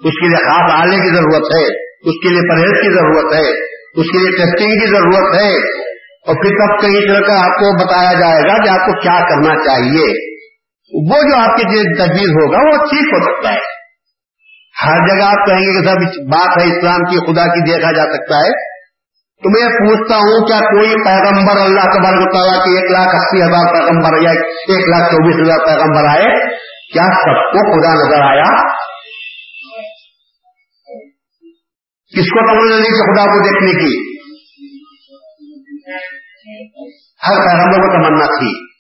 اس کے لیے خاص آلے کی ضرورت ہے۔ اس کے لیے پرہیز کی ضرورت ہے۔ اس کے لیے ٹیسٹنگ کی ضرورت ہے اور پھر تب کئی طرح کا آپ کو بتایا جائے گا کہ آپ کو کیا کرنا چاہیے۔ وہ جو آپ کی تجویز ہوگا وہ ٹھیک ہو سکتا ہے۔ ہر جگہ آپ کہیں گے کہ سب بات ہے، اسلام کی، خدا کی دیکھا جا سکتا ہے۔ تو میں پوچھتا ہوں، کیا کوئی پیغمبر اللہ تبارک تعالیٰ کے ایک لاکھ اسی ہزار پیغمبر یا ایک لاکھ چوبیس ہزار پیغمبر آئے؟ کیا سب کو خدا نظر آیا؟ کس کو تمنا نہیں خدا کو دیکھنے کی؟ ہر پیغمبر کو تمنا تھی۔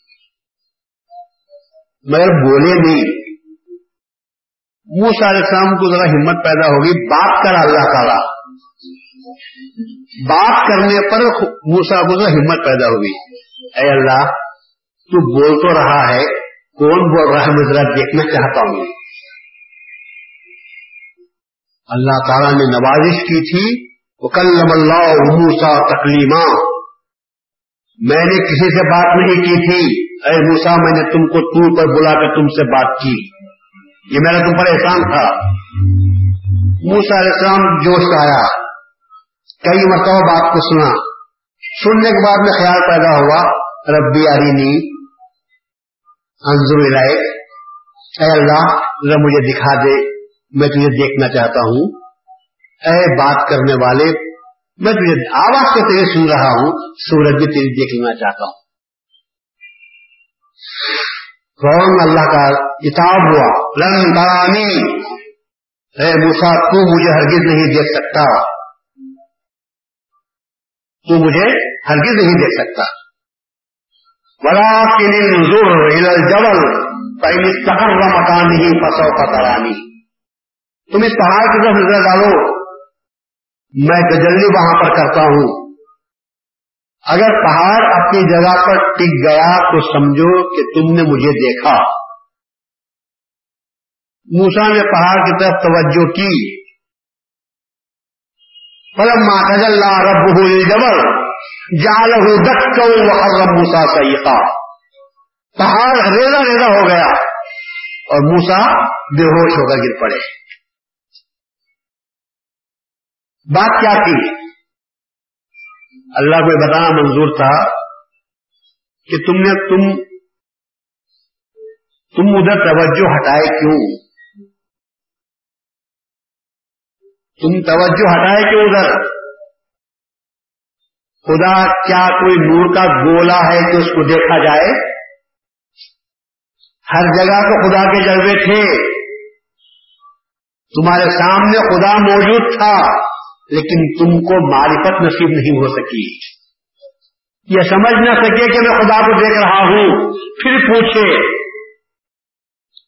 مگر بولے نہیں۔ منہ سارے شام کو ذرا ہمت پیدا ہوگی۔ بات کر اللہ تعالیٰ۔ بات کرنے پر موسا کو ذرا ہمت پیدا ہوگی۔ اے اللہ، تو بول تو رہا ہے۔ کون بول رہا ہے؟ میں ذرا دیکھنا چاہتا ہوں۔ اللہ تعالیٰ نے نوازش کی تھی وہ کل اللہ موسا تکلیمہ میں نے کسی سے بات نہیں کی تھی۔ اے موسا میں نے تم کو تور پر بلا کر تم سے بات کی۔ یہ میرا تم پر احسان تھا۔ موسا علیہ السلام جوش آیا۔ کئی مرتبہ بات کو سنا۔ سننے کے بعد میں خیال پیدا ہوا۔ ربی ارینی انضر اے اللہ مجھے دکھا دے۔ میں تجھے دیکھنا چاہتا ہوں۔ اے بات کرنے والے، میں تجھے آواز سے تیرے سن رہا ہوں، سورج بھی تیری دیکھ لینا چاہتا ہوں۔ فوراً اللہ کا اتاب ہوا رنگ دارانی اے موسا تو مجھے ہرگز نہیں دیکھ سکتا۔ تو مجھے ہرگز نہیں دیکھ سکتا۔ بڑا جبل پہلے سفر و مکان ہی پسو پترانی تم اس پہاڑ کی طرف نظر ڈالو۔ میں تجلی وہاں پر کرتا ہوں۔ اگر پہاڑ اپنی جگہ پر ٹک گیا تو سمجھو کہ تم نے مجھے دیکھا۔ موسا نے پہاڑ کی طرف توجہ کی۔ فلم ماں اللہ رب جبل جال ہو دک رب موسا سیقا۔ پہاڑ ریزا ریزا ہو گیا اور موسا بے ہوش ہو کر گر پڑے۔ بات کیا تھی؟ اللہ کو بتانا منظور تھا کہ تم نے تم تم ادھر توجہ ہٹائے کیوں؟ تم توجہ ہٹائے کیوں ادھر؟ خدا کیا کوئی نور کا گولا ہے کہ اس کو دیکھا جائے؟ ہر جگہ تو خدا کے جذبے تھے۔ تمہارے سامنے خدا موجود تھا۔ لیکن تم کو معرفت نصیب نہیں ہو سکی۔ یہ سمجھ نہ سکے کہ میں خدا کو دیکھ رہا ہوں۔ پھر پوچھے۔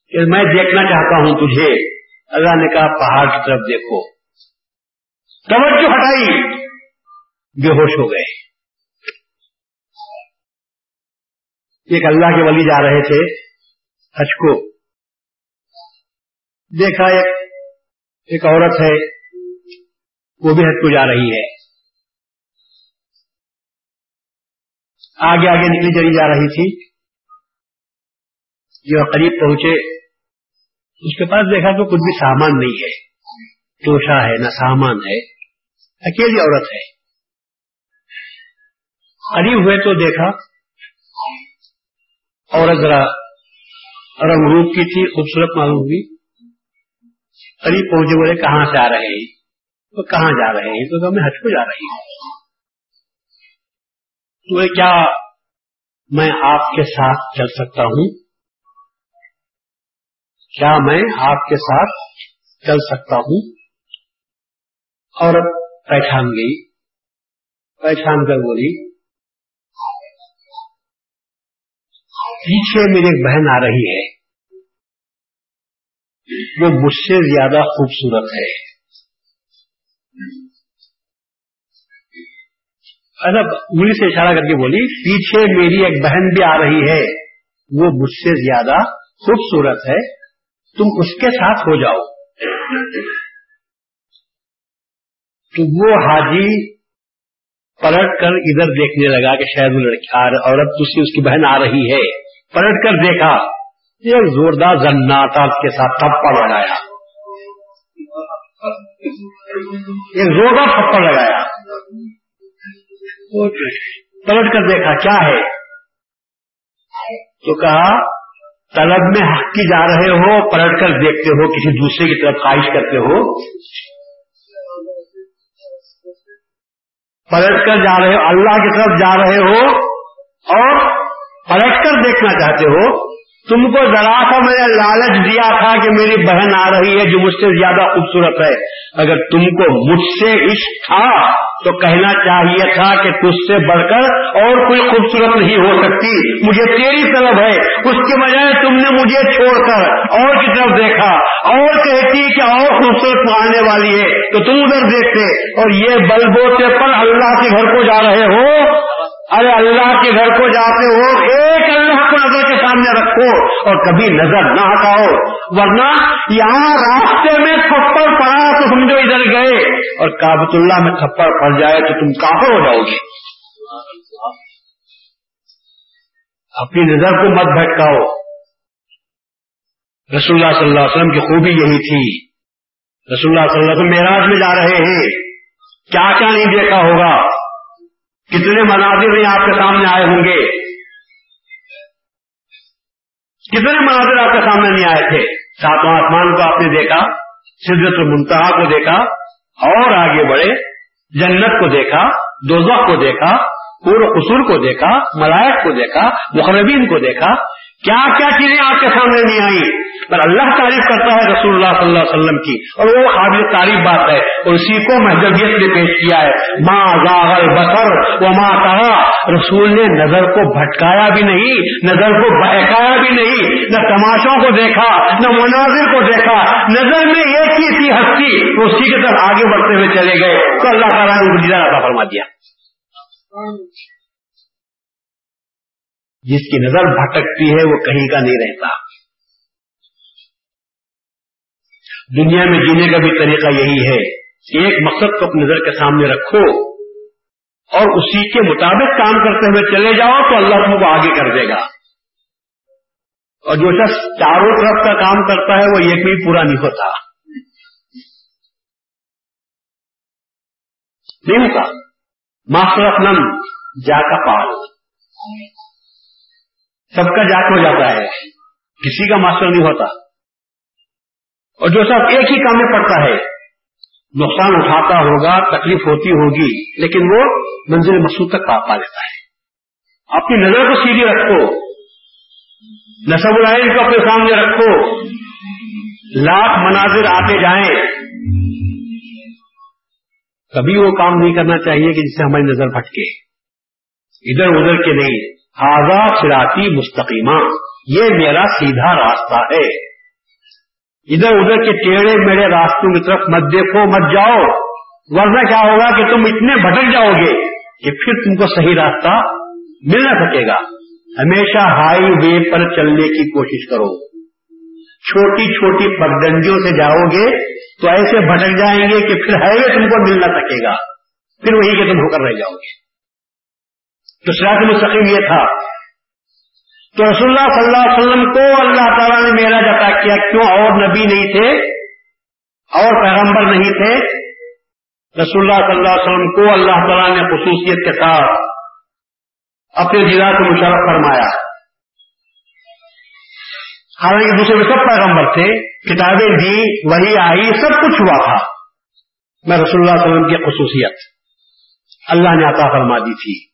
کہ میں دیکھنا چاہتا ہوں تجھے۔ اللہ نے کہا، پہاڑ کی طرف دیکھو۔ توجہ ہٹائی۔ بے ہوش ہو گئے۔ ایک اللہ کے ولی جا رہے تھے۔ حج کو۔ دیکھا، ایک ایک عورت ہے۔ وہ بھی حج کو جا رہی ہے۔ آگے آگے نکلی چلی جا رہی تھی۔ جو قریب پہنچے، اس کے پاس دیکھا تو کچھ بھی سامان نہیں ہے۔ توشا ہے، نہ سامان ہے۔ اکیلی عورت ہے۔ قریب ہوئے تو دیکھا، عورت ذرا رنگ روپ کی تھی، خوبصورت معلوم ہوئی۔ قریب پہنچے، بولے، کہاں سے آ رہے ہیں؟ تو کہاں جا رہے ہیں؟ تو میں حج کو جا رہی ہوں تو کیا میں آپ کے ساتھ چل سکتا ہوں؟ کیا میں آپ کے ساتھ چل سکتا ہوں؟ اور پہچان گئی۔ پہچان کر بولی۔ پیچھے میری ایک بہن آ رہی ہے۔ وہ مجھ سے زیادہ خوبصورت ہے۔ انگلی سے اشارہ کر کے بولی، پیچھے میری ایک بہن بھی آ رہی ہے۔ وہ مجھ سے زیادہ خوبصورت ہے۔ تم اس کے ساتھ ہو جاؤ۔ تو وہ حاجی پلٹ کر ادھر دیکھنے لگا کہ شاید وہ لڑکی عورت دوسری اس کی بہن آ رہی ہے۔ پلٹ کر دیکھا۔ ایک زوردار زناٹا اس کے ساتھ تھپڑ لگایا۔ ایک زوردار تھپڑ لگایا۔ پلٹ کر دیکھا، کیا ہے؟ تو کہا، طلب میں حق کی جا رہے ہو، پلٹ کر دیکھتے ہو، کسی دوسرے کی طرف خواہش کرتے ہو۔ پلٹ کر جا رہے ہو، اللہ کی طرف جا رہے ہو اور پلٹ کر دیکھنا چاہتے ہو۔ تم کو ذرا سا میں نے لالچ دیا تھا کہ میری بہن آ رہی ہے جو مجھ سے زیادہ خوبصورت ہے اگر تم کو مجھ سے عشق تھا۔ تو کہنا چاہیے تھا کہ تجھ سے بڑھ کر اور کوئی خوبصورت نہیں ہو سکتی۔ مجھے تیری طلب ہے۔ اس کے بجائے تم نے مجھے چھوڑ کر اور کی طرف دیکھا۔ اور کہتی کہ اور خوبصورت آنے والی ہے۔ تو تم ادھر دیکھتے۔ اور یہ بل بوتے پر اللہ کے گھر کو جا رہے ہو۔ ارے اللہ کے گھر کو جاتے ہو۔ ایک اللہ کو نظر کے سامنے رکھو اور کبھی نظر نہ ہٹاؤ، ورنہ یہاں راستے میں تھپڑ پڑا تو سمجھو ادھر گئے۔ اور کابت اللہ میں تھپڑ پڑ جائے تو تم کافر ہو جاؤ گے۔ اپنی نظر کو مت بھٹکاؤ۔ رسول اللہ صلی اللہ علیہ وسلم کی خوبی یہی تھی۔ رسول اللہ صلی اللہ علیہ وسلم معراج میں جا رہے ہیں۔ کیا کیا نہیں دیکھا ہوگا؟ کتنے مناظر نہیں آپ کے سامنے آئے ہوں گے۔ کتنے مناظر آپ کے سامنے نہیں آئے تھے؟ ساتواں آسمان کو آپ نے دیکھا، سدرت منتہا کو دیکھا، اور آگے بڑھے، جنت کو دیکھا، دوزخ کو دیکھا پور قصور کو دیکھا، ملائک کو دیکھا مخربین کو دیکھا کیا کیا چیزیں آپ کے سامنے نہیں آئی پر اللہ تعریف کرتا ہے رسول اللہ صلی اللہ علیہ وسلم کی، اور وہ قابل تعریف بات ہے۔ اور اسی کو محدودیت نے پیش کیا ہے۔ ماں زاغل بسر وہ ماں کہا رسول نے نظر کو بھٹکایا بھی نہیں، نظر کو بہکایا بھی نہیں۔ نہ تماشوں کو دیکھا، نہ مناظر کو دیکھا۔ نظر میں ایک ہی تھی ہستی، وہ اسی کی طرف آگے بڑھتے ہوئے چلے گئے۔ تو اللہ تعالیٰ نے دیدار فرما دیا۔ جس کی نظر بھٹکتی ہے وہ کہیں کا نہیں رہتا۔ دنیا میں جینے کا بھی طریقہ یہی ہے۔ ایک مقصد کو اپنی نظر کے سامنے رکھو اور اسی کے مطابق کام کرتے ہوئے چلے جاؤ تو اللہ تم کو آگے کر دے گا۔ اور جو شخص چاروں طرف کا کام کرتا ہے وہ ایک بھی پورا نہیں ہوتا۔ نہیں ہوتا ماسٹر اف نم جا کا پال۔ سب کا جاٹ ہو جاتا ہے۔ کسی کا ماسٹر نہیں ہوتا۔ اور جو سب ایک ہی کام میں پڑتا ہے، نقصان اٹھاتا ہوگا، تکلیف ہوتی ہوگی، لیکن وہ منزل مقصود تک پا لیتا ہے۔ اپنی نظر کو سیدھی رکھو۔ نصب العین کو اپنے سامنے رکھو۔ لاکھ مناظر آتے جائیں۔ کبھی وہ کام نہیں کرنا چاہیے کہ جس سے ہماری نظر بھٹکے ادھر ادھر کے نہیں۔ ہاضا سراتی مستقیمہ۔ یہ میرا سیدھا راستہ ہے۔ ادھر ادھر کے ٹیڑے میڑے راستوں کی طرف مت دیکھو، مت جاؤ۔ ورنہ کیا ہوگا کہ تم اتنے بھٹک جاؤ گے کہ پھر تم کو صحیح راستہ مل نہ سکے گا۔ ہمیشہ ہائی وے پر چلنے کی کوشش کرو۔ چھوٹی چھوٹی پگڈنڈیوں سے جاؤ گے تو ایسے بھٹک جائیں گے کہ پھر ہائی وے تم کو مل نہ سکے گا۔ پھر وہی کہ تم ہو کر رہ جاؤ گے۔ تو سراط مستقیم یہ تھا۔ تو رسول اللہ صلی اللہ علیہ وسلم کو اللہ تعالیٰ نے میرا جتا کیا، کیوں اور نبی نہیں تھے، اور پیغمبر نہیں تھے۔ رسول اللہ صلی اللہ علیہ وسلم کو اللہ تعالیٰ نے خصوصیت کے ساتھ اپنے ضلع کو مشرف فرمایا۔ حالانکہ دوسرے میں سب پیغمبر تھے، کتابیں دی وہی آئی، سب کچھ ہوا تھا۔ میں رسول اللہ علیہ وسلم کی خصوصیت اللہ نے عطا فرما دی تھی۔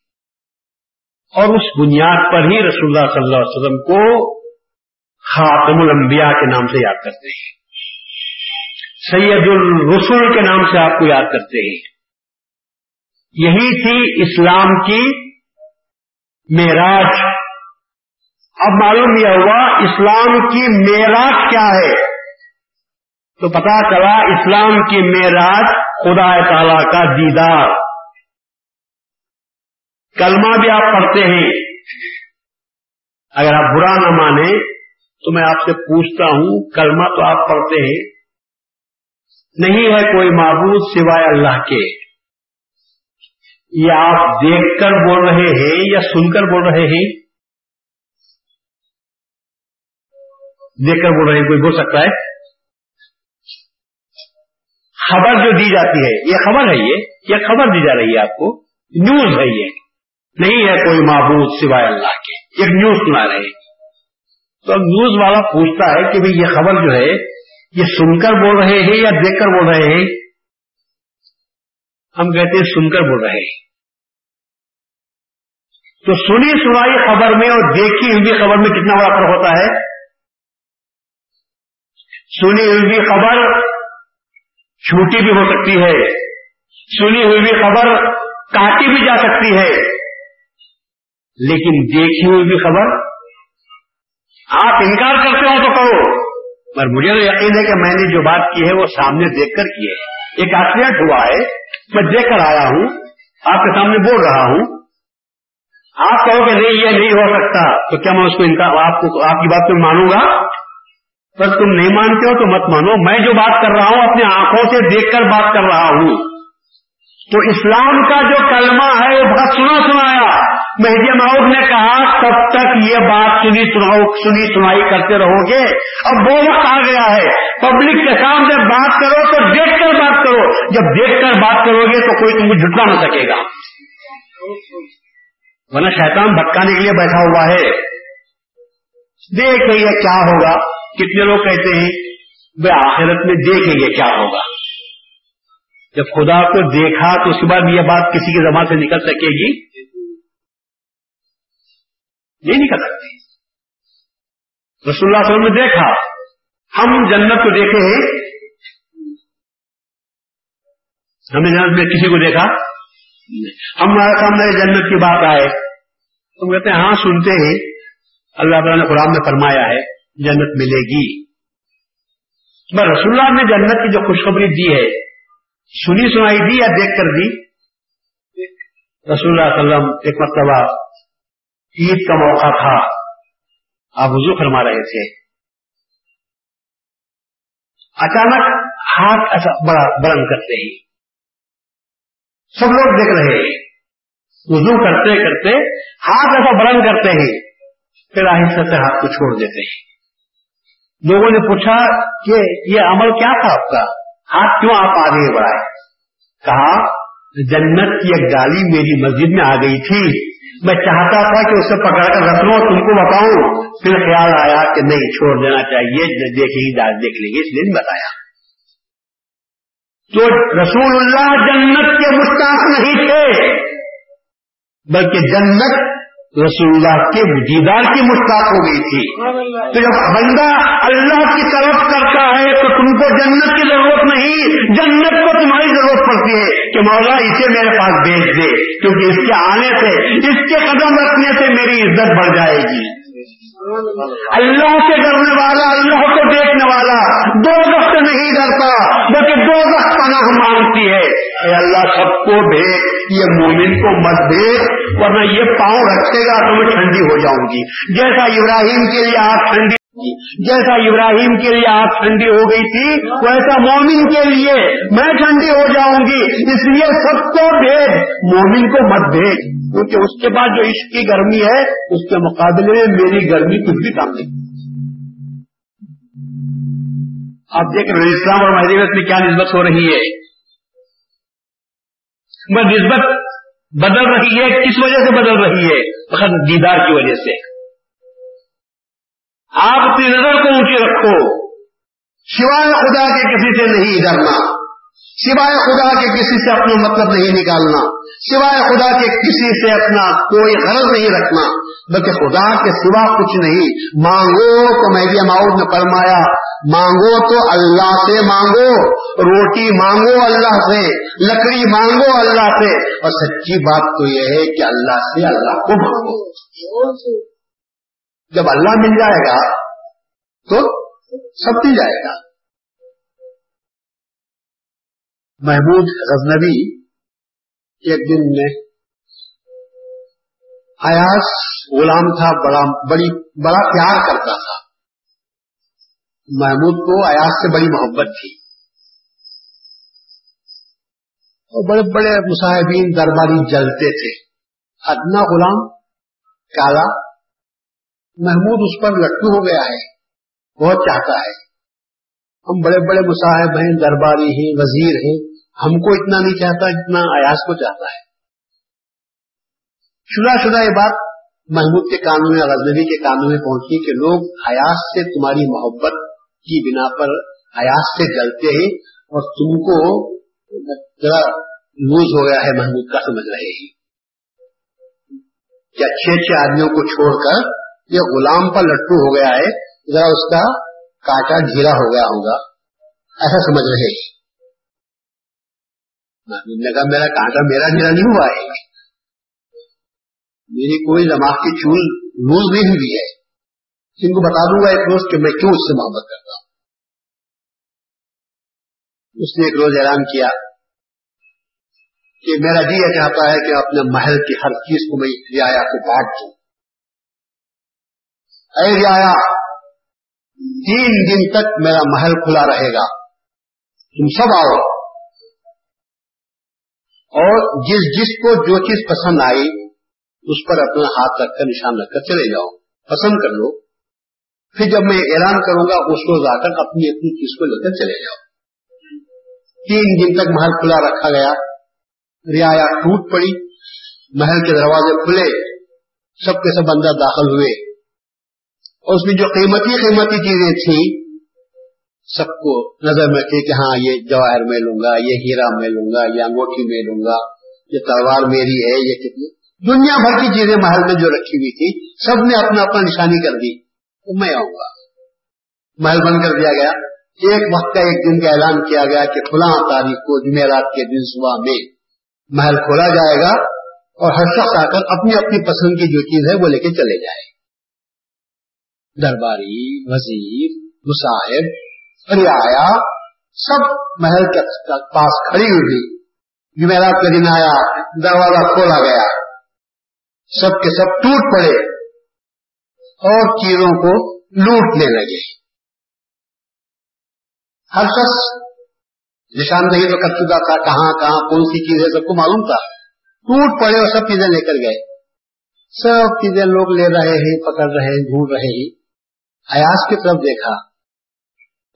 اور اس بنیاد پر ہی رسول اللہ صلی اللہ علیہ وسلم کو خاتم الانبیاء کے نام سے یاد کرتے ہیں۔ سید الرسول کے نام سے آپ کو یاد کرتے ہیں۔ یہی تھی اسلام کی معراج۔ اب معلوم یہ ہوا اسلام کی معراج کیا ہے۔ تو پتا چلا اسلام کی معراج خدا تعالی کا دیدار۔ کلمہ بھی آپ پڑھتے ہیں۔ اگر آپ برا نہ مانے تو میں آپ سے پوچھتا ہوں، کلمہ تو آپ پڑھتے ہیں۔ نہیں ہے کوئی معبود سوائے اللہ کے۔ یہ آپ دیکھ کر بول رہے ہیں یا سن کر بول رہے ہیں؟ دیکھ کر بول رہے ہیں، کوئی بول سکتا ہے؟ خبر جو دی جاتی ہے، یہ خبر ہے یہ؟ یہ خبر دی جا رہی ہے آپ کو۔ نیوز ہے یہ۔ نہیں ہے کوئی معبود سوائے اللہ کے۔ ایک نیوز سنا رہے تو اب نیوز والا پوچھتا ہے کہ بھئی یہ خبر جو ہے، یہ سن کر بول رہے ہیں یا دیکھ کر بول رہے ہیں؟ ہم کہتے ہیں سن کر بول رہے ہیں۔ تو سنی سنائی خبر میں اور دیکھی ہوئی خبر میں کتنا بڑا فرق ہوتا ہے؟ سنی ہوئی خبر چھوٹی بھی ہو سکتی ہے۔ سنی ہوئی خبر کاٹی بھی جا سکتی ہے۔ لیکن دیکھی ہوئی بھی خبر آپ انکار کرتے ہو تو کہو پر مجھے تو یقین ہے کہ میں نے جو بات کی ہے وہ سامنے دیکھ کر کی ہے۔ ایک ایکسیڈنٹ ہوا ہے، میں دیکھ کر آیا ہوں، آپ کے سامنے بول رہا ہوں۔ آپ کہو کہ نہیں، یہ نہیں ہو سکتا۔ تو کیا میں اس کو انکار، آپ کو، آپ کی بات کو مانوں گا؟ پر تم نہیں مانتے ہو تو مت مانو۔ میں جو بات کر رہا ہوں، اپنی آنکھوں سے دیکھ کر بات کر رہا ہوں۔ تو اسلام کا جو کلمہ ہے، وہ بہت سنا سنایا۔ مہدی معاؤ نے کہا، تب تک یہ بات سنی سناؤ، سنی سنائی کرتے رہو گے. اب وہ وقت آ گیا ہے۔ پبلک کے سامنے بات کرو تو دیکھ کر بات کرو۔ جب دیکھ کر بات کرو گے تو کوئی تم کو جھٹلا نہ سکے گا۔ ورنہ شیطان بھٹکانے کے لیے بیٹھا ہوا ہے۔ دیکھیں گے کیا ہوگا۔ کتنے لوگ کہتے ہیں وہ آخرت میں دیکھیں گے کیا ہوگا۔ جب خدا کو دیکھا تو اس کے بعد یہ بات کسی کی زبان سے نکل سکے گی۔ نہیں نکل سکتی رسول اللہ صلی اللہ علیہ وسلم نے دیکھا، ہم جنت کو دیکھے ہیں۔ ہم نے جنت میں کسی کو دیکھا؟ ہمارے سامنے جنت کی بات آئے۔ تم کہتے ہیں ہاں سنتے ہیں۔ اللہ تعالیٰ نے قرآن میں فرمایا ہے، جنت ملے گی۔ بس رسول اللہ نے جنت کی جو خوشخبری دی ہے، سنی سنائی دی یا دیکھ کر دی؟ رسول اللہ علیہ وسلم، ایک مرتبہ عید کا موقع تھا۔ آپ وضو فرما رہے تھے۔ اچانک ہاتھ ایسا بڑا بلند کرتے ہی سب لوگ دیکھ رہے۔ ہیں وضو کرتے کرتے ہاتھ ایسا بلند کرتے ہیں پھر آہستہ سے ہاتھ کو چھوڑ دیتے۔ ہیں لوگوں نے پوچھا کہ یہ عمل کیا تھا آپ کا؟ ہاتھ کیوں آپ آگے بڑھائے؟ کہا، جنت کی ایک گالی میری مسجد میں آ گئی تھی۔ میں چاہتا تھا کہ اسے پکڑ کر رکھ لوں تم کو بتاؤں، پھر خیال آیا کہ نہیں، چھوڑ دینا چاہیے، دیکھ ہی دیکھ لیں گے، اس لیے بتایا۔ تو رسول اللہ جنت کے مستاق نہیں تھے، بلکہ جنت رسول اللہ کے دیدار کی مشتاق ہو گئی تھی۔ تو جب بندہ اللہ کی طرف کرتا ہے تو تم کو جنت کی ضرورت نہیں جنت کو تمہاری ضرورت پڑتی ہے کہ مولا اسے میرے پاس بھیج دے کیونکہ اس کے آنے سے اس کے قدم رکھنے سے میری عزت بڑھ جائے گی۔ اللہ سے ڈرنے والا، اللہ کو دیکھنے والا دو وقت نہیں ڈرتا، بلکہ دو وقت پناہ مانگتی ہے۔ اے اللہ، سب کو بھیج یہ مومن کو مت بھیج ورنہ یہ پاؤں رکھے گا تو میں ٹھنڈی ہو جاؤں گی۔ جیسا ابراہیم کے لیے آپ ٹھنڈی جیسا ابراہیم کے لیے آپ ٹھنڈی ہو گئی تھی، ویسا مومن کے لیے میں ٹھنڈی ہو جاؤں گی۔ اس لیے سب کو بھیج۔ مومن کو مت بھیج۔ کیونکہ اس کے بعد جو عشق کی گرمی ہے، اس کے مقابلے میں میری گرمی کچھ بھی کام نہیں۔ آپ دیکھ رہے اسلام اور مہدیت میں کیا نسبت ہو رہی ہے؟ میں نسبت بدل رہی ہے، کس وجہ سے بدل رہی ہے؟ دیدار کی وجہ سے۔ آپ اپنی نظر کو اونچی رکھو۔ سوائے خدا کے کسی سے نہیں ڈرنا۔ سوائے خدا کے کسی سے اپنا مطلب نہیں نکالنا۔ سوائے خدا کے کسی سے اپنا کوئی غرض نہیں رکھنا۔ بلکہ خدا کے سوا کچھ نہیں۔ مانگو تو میں ماؤد نے فرمایا مانگو تو اللہ سے مانگو۔ روٹی مانگو اللہ سے۔ لکڑی مانگو اللہ سے۔ اور سچی بات تو یہ ہے کہ اللہ سے اللہ کو مانگو۔ جب اللہ مل جائے گا تو سب مل جائے گا۔ محمود غزنبی ایک دن میں ایاس غلام تھا، بڑا، بڑی، بڑا پیار کرتا تھا۔ محمود کو ایاس سے بڑی محبت تھی۔ اور بڑے بڑے مصاحبین درباری جلتے تھے۔ ادنا غلام، کالا محمود اس پر لٹو ہو گیا ہے۔ بہت چاہتا ہے۔ ہم بڑے بڑے مصاحب ہیں، درباری ہیں، وزیر ہیں۔ ہم کو اتنا نہیں چاہتا جتنا ایاس کو چاہتا ہے۔ شدہ شدہ یہ بات محمود کے قانون میں، غزنوی کے قانون میں پہنچی کہ لوگ حیاس سے تمہاری محبت کی بنا پر حیاس سے جلتے ہیں اور تم کو ذرا لوز ہو گیا ہے محمود کا سمجھ رہے ہیں۔ کہ اچھے اچھے آدمیوں کو چھوڑ کر یہ غلام پر لٹو ہو گیا ہے، ذرا اس کا کاٹا ڈھیلا ہو گیا ہوگا۔ ایسا سمجھ رہے نے کہا، میرا کانٹا میرا ڈھیلا نہیں ہوا ہے۔ میری کوئی دماغ کی چول لوز نہیں ہوئی ہے۔ ان کو بتا دوں گا ایک روز کہ میں کیوں اس سے محبت کرتا ہوں۔ اس نے ایک روز اعلان کیا کہ میرا جی یہ چاہتا ہے کہ اپنے محل کی ہر چیز کو میں رعایا کو بانٹ دوں اے ریا تین دن تک میرا محل کھلا رہے گا۔ تم سب آؤ۔ اور جس جس کو جو چیز پسند آئی، اس پر اپنا ہاتھ رکھ کر نشان رکھ کر چلے جاؤ۔ پسند کر لو۔ پھر جب میں اعلان کروں گا، اس روز آ کر اپنی اپنی چیز کو لے کر چلے جاؤ۔ تین دن تک محل کھلا رکھا گیا۔ رعایا ٹوٹ پڑی۔ محل کے دروازے کھلے۔ سب کے سب اندر داخل ہوئے۔ اور اس میں جو قیمتی قیمتی چیزیں تھیں، سب کو نظر میں تھے کہ ہاں یہ جواہر میں لوں گا، یہ ہیرا میں لوں گا، یہ انگوٹھی میں لوں گا، یہ تلوار میری ہے، یہ کتنی۔ دنیا بھر کی چیزیں محل میں جو رکھی ہوئی تھی سب نے اپنا اپنا نشانی کر دی۔ میں آؤں گا۔ محل بند کر دیا گیا۔ ایک وقت کا ایک دن کا اعلان کیا گیا کہ فلاں تاریخ کو جمعرات کے دن صبح میں محل کھولا جائے گا اور ہر شخص آ کر اپنی اپنی پسند کی جو چیز ہے وہ لے کے چلے جائے۔ درباری، وزیر، مصاحب رعایا سب محل کے پاس کھڑی ہوئی۔ جمعرات کا دن آیا، دروازہ کھولا گیا۔ سب کے سب ٹوٹ پڑے۔ اور چیزوں کو لوٹنے لگے۔ ہر شخص نشاندہی تو کر چکا تھا، کہاں کہاں، کون سی چیزیں، سب کو معلوم تھا۔ ٹوٹ پڑے اور سب چیزیں لے کر گئے۔ سب چیزیں لوگ لے رہے ہیں، پکڑ رہے ہیں ڈھونڈ رہے ہیں۔ ایاز کی طرف دیکھا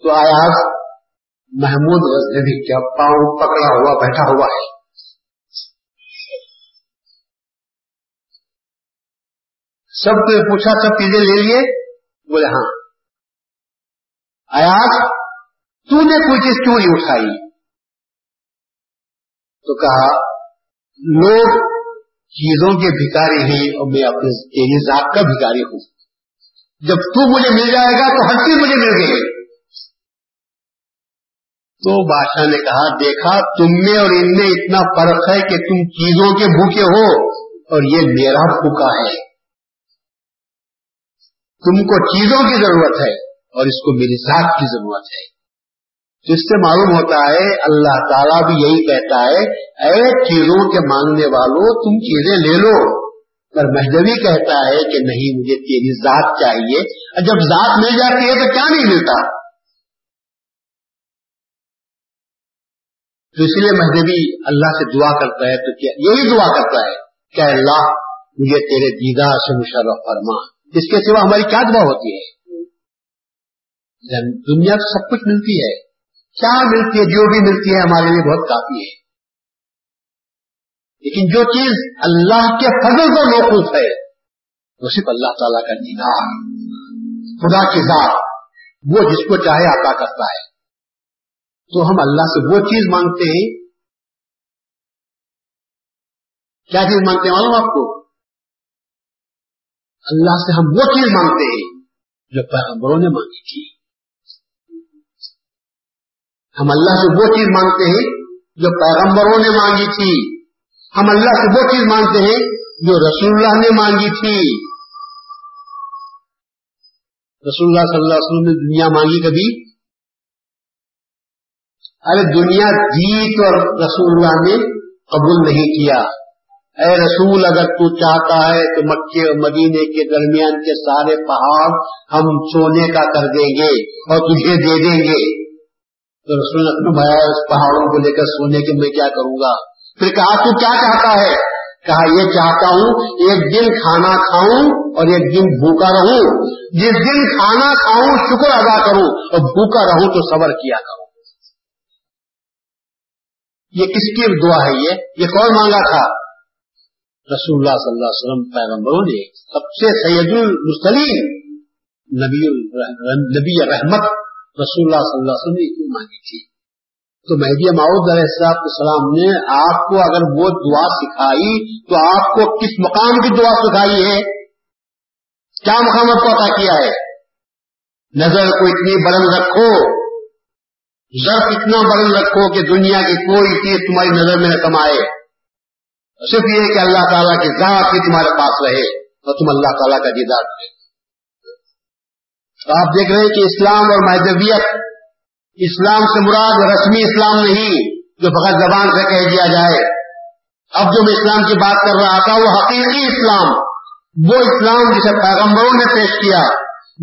تو آیاز محمود غزنوی کیا پاؤں پکڑا ہوا، بیٹھا ہوا ہے۔ سب کو پوچھا، سب چیزیں لے لیے؟ بولے ہاں۔ ایاز تو نے کوئی چیز کیوں نہیں اٹھائی؟ تو کہا، لوگ چیزوں کے بھکاری ہیں اور میں اپنے تیری ذات کا بھکاری ہوں۔ جب تو مجھے مل جائے گا تو ہر چیز مجھے مل گئی۔ تو بادشاہ نے کہا، دیکھا، تم میں اور ان میں اتنا فرق ہے کہ تم چیزوں کے بھوکے ہو اور یہ میرا بھوکا ہے۔ تم کو چیزوں کی ضرورت ہے اور اس کو میری ذات کی ضرورت ہے۔ جس سے معلوم ہوتا ہے، اللہ تعالیٰ بھی یہی کہتا ہے، اے چیزوں کے مانگنے والوں تم چیزیں لے لو۔ پر مہدوی کہتا ہے کہ نہیں، مجھے تیری ذات چاہیے۔ اور جب ذات مل جاتی ہے تو کیا نہیں ملتا؟ تو اس لیے مہدوی اللہ سے دعا کرتا ہے، تو کیا یہی دعا کرتا ہے کہ اللہ، مجھے تیرے دیدار سے مشرف فرما۔ اس کے سوا ہماری کیا دعا ہوتی ہے؟ دنیا تو سب کچھ ملتی ہے۔ کیا ملتی ہے؟ جو بھی ملتی ہے ہمارے لیے بہت کافی ہے۔ لیکن جو چیز اللہ کے فضل کو موقوف ہے، وہ صرف اللہ تعالیٰ کا دیدار خدا کی ذات، وہ جس کو چاہے عطا کرتا ہے۔ تو ہم اللہ سے وہ چیز مانگتے ہیں۔ کیا چیز مانگتے ہیں معلوم آپ کو؟ اللہ سے ہم وہ چیز مانگتے ہیں جو پیغمبروں نے مانگی تھی۔ ہم اللہ سے وہ چیز مانگتے ہیں جو پیغمبروں نے مانگی تھی۔ ہم اللہ سے وہ چیز مانگتے ہیں جو رسول اللہ نے مانگی تھی۔ رسول اللہ صلی اللہ علیہ وسلم نے دنیا مانگی کبھی؟ ارے دنیا جیت اور رسول اللہ نے قبول نہیں کیا۔ اے رسول، اگر تو چاہتا ہے تو مکے اور مدینے کے درمیان کے سارے پہاڑ ہم سونے کا کر دیں گے اور تجھے دے دیں گے۔ تو رسول نے بھایا اس پہاڑوں کو لے کر سونے کے میں کیا کروں گا؟ پھر کہا تو کیا چاہتا ہے؟ کہا، یہ چاہتا ہوں ایک دن کھانا کھاؤں اور ایک دن بھوکا رہوں۔ جس دن کھانا کھاؤں، شکر ادا کروں اور بھوکا رہوں تو صبر کیا کروں۔ یہ کس کی دعا ہے یہ؟ یہ کون مانگا تھا؟ رسول اللہ صلی اللہ علیہ وسلم پیغمبروں نے سب سے سید المسلیم نبی نبی رحمت رسول اللہ صلی اللہ علیہ وسلم نے کیوں مانگی تھی؟ تو مہدی ماؤد علیہ السلام نے آپ کو اگر وہ دعا سکھائی تو آپ کو کس مقام کی دعا سکھائی ہے؟ کیا مقام آپ کو عطا کیا ہے؟ نظر کو اتنی بلند رکھو ضرف اتنا بلند رکھو کہ دنیا کی کوئی چیز تمہاری نظر میں نہ کمائے۔ صرف یہ کہ اللہ تعالیٰ کی ذات بھی تمہارے پاس رہے اور تم اللہ تعالیٰ کا دیدار کرے تو آپ دیکھ رہے ہیں کہ اسلام اور مہذبیت اسلام سے مراد رسمی اسلام نہیں، جو فقط زبان سے کہہ دیا جائے۔ اب جو میں اسلام کی بات کر رہا تھا، وہ حقیقی اسلام، وہ اسلام جسے پیغمبروں نے پیش کیا،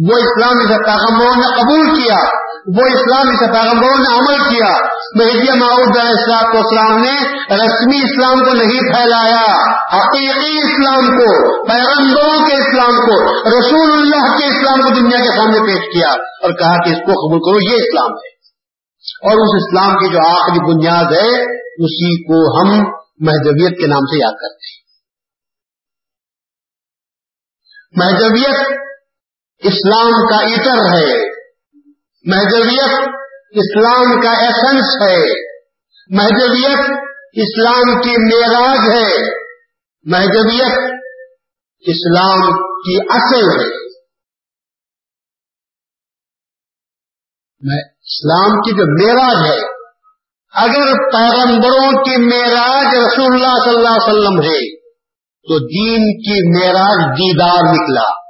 وہ اسلام جسے پیغمبروں نے قبول کیا، وہ اسلام جسے پیغمبروں نے عمل کیا۔ مہدی معود اسلام نے رسمی اسلام کو نہیں پھیلایا، حقیقی اسلام کو، پیغمبروں کے اسلام کو، رسول اللہ کے اسلام کو دنیا کے سامنے پیش کیا اور کہا کہ اس کو قبول کرو، یہ اسلام ہے۔ اور اس اسلام کی جو آخری بنیاد ہے، اسی کو ہم مہذبیت کے نام سے یاد کرتے ہیں۔ مہذبیت اسلام کا ایٹر ہے۔ مہذبیت اسلام کا ایسنس ہے۔ مہذبیت اسلام کی معراج ہے۔ مہذبیت اسلام کی اصل ہے۔ میں اسلام کی جو معراج ہے، اگر پیغمبروں کی معراج رسول اللہ صلی اللہ علیہ وسلم ہے، تو دین کی معراج دیدار نکلا۔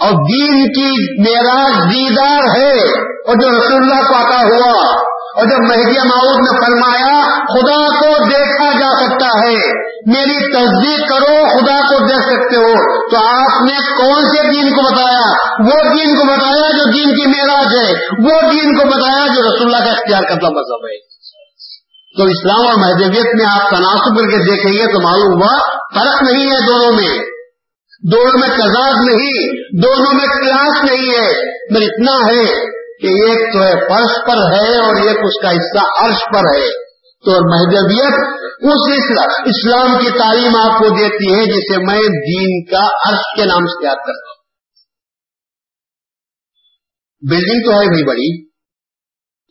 اور دین کی معراج دیدار ہے، اور جو رسول اللہ کو آتا ہوا، اور جب مہدی معود نے فرمایا، خدا کو دیکھا جا سکتا ہے۔ میری تصدیق کرو، خدا کو دیکھ سکتے ہو۔ تو آپ نے کون سے دین کو بتایا؟ وہ دین کو بتایا جو دین کی معراج ہے۔ وہ دین کو بتایا جو رسول اللہ کا اختیار کرتا مذہب ہے۔ تو اسلام اور مہدویت میں آپ تناسب کر کے دیکھیں گے تو معلوم ہوا، فرق نہیں ہے دونوں میں۔ دونوں میں تضاد نہیں، دونوں میں کلاس نہیں ہے۔ مگر اتنا ہے کہ ایک تو ہے فرش پر ہے اور ایک اس کا حصہ عرش پر ہے۔ تو مہدویت اس اسلام کی تعلیم آپ کو دیتی ہے جسے میں دین کا عرش کے نام سے یاد کرتا ہوں۔ بلڈنگ تو ہے بھی بڑی،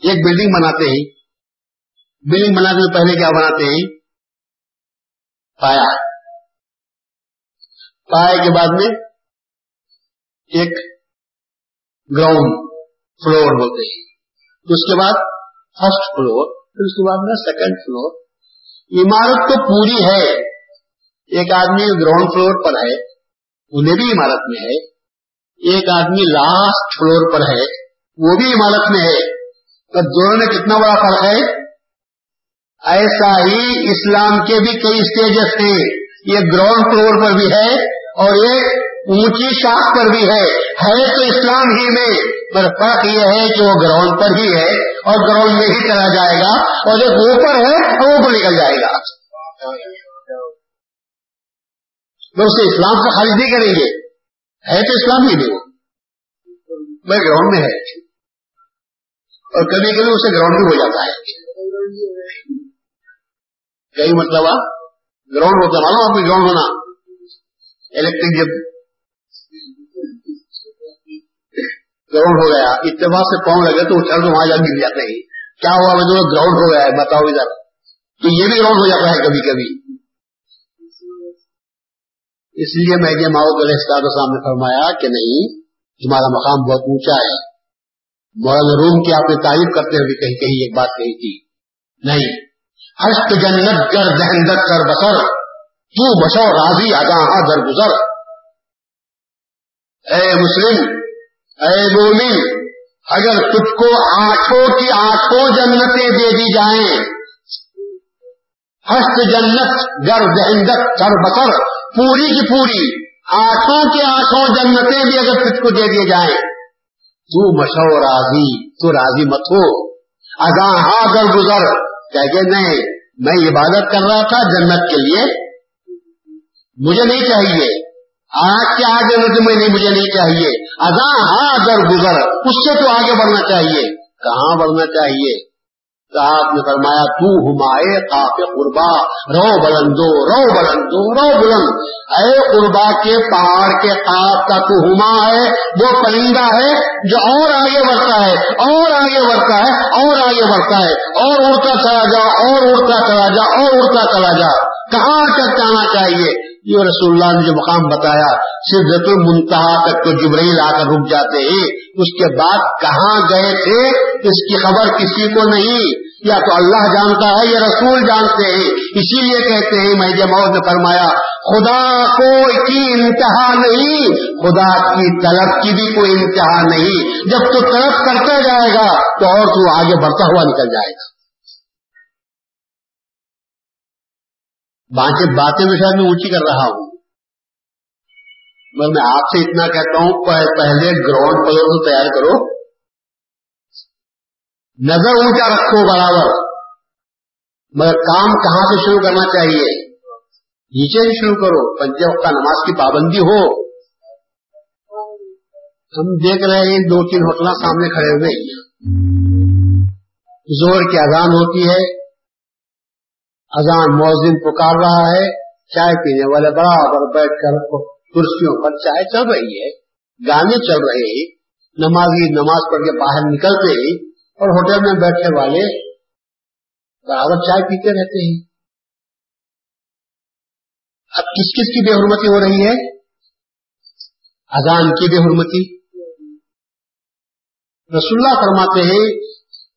ایک بلڈنگ بناتے ہی، بلڈنگ بناتے سے پہلے کیا بناتے ہیں پایا۔ پائے کے بعد میں ایک گراؤنڈ فلور ہوتے ہیں اس کے بعد فرسٹ فلور پھر اس کے بعد میں سیکنڈ فلور عمارت تو پوری ہے. ایک آدمی گراؤنڈ فلور پر ہے. انہیں بھی عمارت میں ہے. ایک آدمی لاسٹ فلور پر ہے. وہ بھی عمارت میں ہے. تو دونوں میں کتنا بڑا فرق ہے؟ ایسا ہی اسلام کے بھی کئی اسٹیجز تھے یہ گراؤنڈ فلور پر بھی ہے اور ایک اونچی شاخ پر بھی ہے. ہے تو اسلام ہی میں. پر فرق یہ ہے کہ وہ گراؤنڈ پر ہی ہے اور گراؤنڈ میں ہی چلا جائے گا اور ایک اوپر ہے تو اوپر نکل جائے گا۔ تو اسے اسلام سے خارج نہیں کریں گے۔ ہے تو اسلام ہی نہیں۔ وہ گراؤنڈ میں ہے۔ اور کبھی کبھی اسے گراؤنڈ بھی ہو جاتا ہے۔ کئی مطلب گراؤنڈ ہوتا ہے آپ کو گراؤنڈ ہونا۔ الیکٹرک جب گراؤنڈ ہو گیا اتفاق سے پاؤں لگے تو اچھل تو وہاں جا گر جاتے ہیں کیا ہوا میں گراؤنڈ ہو گیا ہے بتاؤ ادھر تو یہ بھی گراؤنڈ ہو جاتا ہے کبھی کبھی اس لیے میں نے ماؤ استاد سامنے فرمایا کہ نہیں تمہارا مقام بہت اونچا ہے مولانا روم کی آپ نے تعریف کرتے ہوئے کہیں کہیں ایک بات کہی تھی نہیں ہست جنت گر دہندت کر بسر تو بسو راضی اگاں در گزر اے مسلم اے مومن، اگر تجھ کو آنکھوں کی آنکھوں جنتیں دے دی جائیں، ہست جنت گر دہندت کر بکر پوری کی پوری آنکھوں کی آنکھوں جنتیں بھی اگر تجھ کو دے دیے جائیں، تو مشو راضی، تو راضی مت ہو۔ اگاں ہاں گر گزر کہ نہیں، میں عبادت کر رہا تھا جنت کے لیے، مجھے نہیں چاہیے۔ آج کے آگے میں نہیں مجھے نہیں چاہیے۔ اذا ہاں اگر گزر، اس سے تو آگے بڑھنا چاہیے۔ کہاں بڑھنا چاہیے؟ آپ نے فرمایا، تو ہمائے کاف قربا، رو بلندو رو بلندو، رو بلند۔ اے قربا کے پہاڑ کے کاف کا تو ہما ہے، وہ پرندہ ہے جو اور آگے بڑھتا ہے، اور آگے بڑھتا ہے، اور آگے بڑھتا ہے۔ اور اڑتا چلا جا، اور اڑتا چلا جا، اور اڑتا چلا جا۔ کہاں تک جانا چاہیے؟ یہ رسول اللہ نے جو مقام بتایا صرف المنتہا تک تو جبرائیل آ کر رک جاتے ہیں۔ اس کے بعد کہاں گئے تھے؟ اس کی خبر کسی کو نہیں۔ یا تو اللہ جانتا ہے یا رسول جانتے ہیں۔ اسی لیے کہتے ہیں، میں موت نے فرمایا، خدا کو کی انتہا نہیں۔ خدا کی طلب کی بھی کوئی انتہا نہیں۔ جب تو طلب کرتا جائے گا، تو اور تو آگے بڑھتا ہوا نکل جائے گا۔ باقی باتیں میں شاید میں اونچی کر رہا ہوں۔ میں آپ سے اتنا کہتا ہوں پہلے گراؤنڈ فلور کو تیار کرو۔ نظر اونچا رکھو برابر۔ مگر کام کہاں سے شروع کرنا چاہیے؟ نیچے سے شروع کرو۔ پنچ کا نماز کی پابندی ہو۔ ہم دیکھ رہے ہیں، دو تین ہوٹل سامنے کھڑے ہوئے۔ زور کی اذان ہوتی ہے۔ اذان موزن پکار رہا ہے، چائے پینے والے برابر بیٹھ کر کرسیوں پر چائے چل رہی ہے، گانے چل رہے ہیں نمازی نماز پڑھ کے باہر نکلتے ہی اور ہوٹل میں بیٹھنے والے برابر چائے پیتے رہتے ہیں۔ اب کس کس کی بے حرمتی ہو رہی ہے؟ اذان کی بے حرمتی۔ رسول اللہ فرماتے ہیں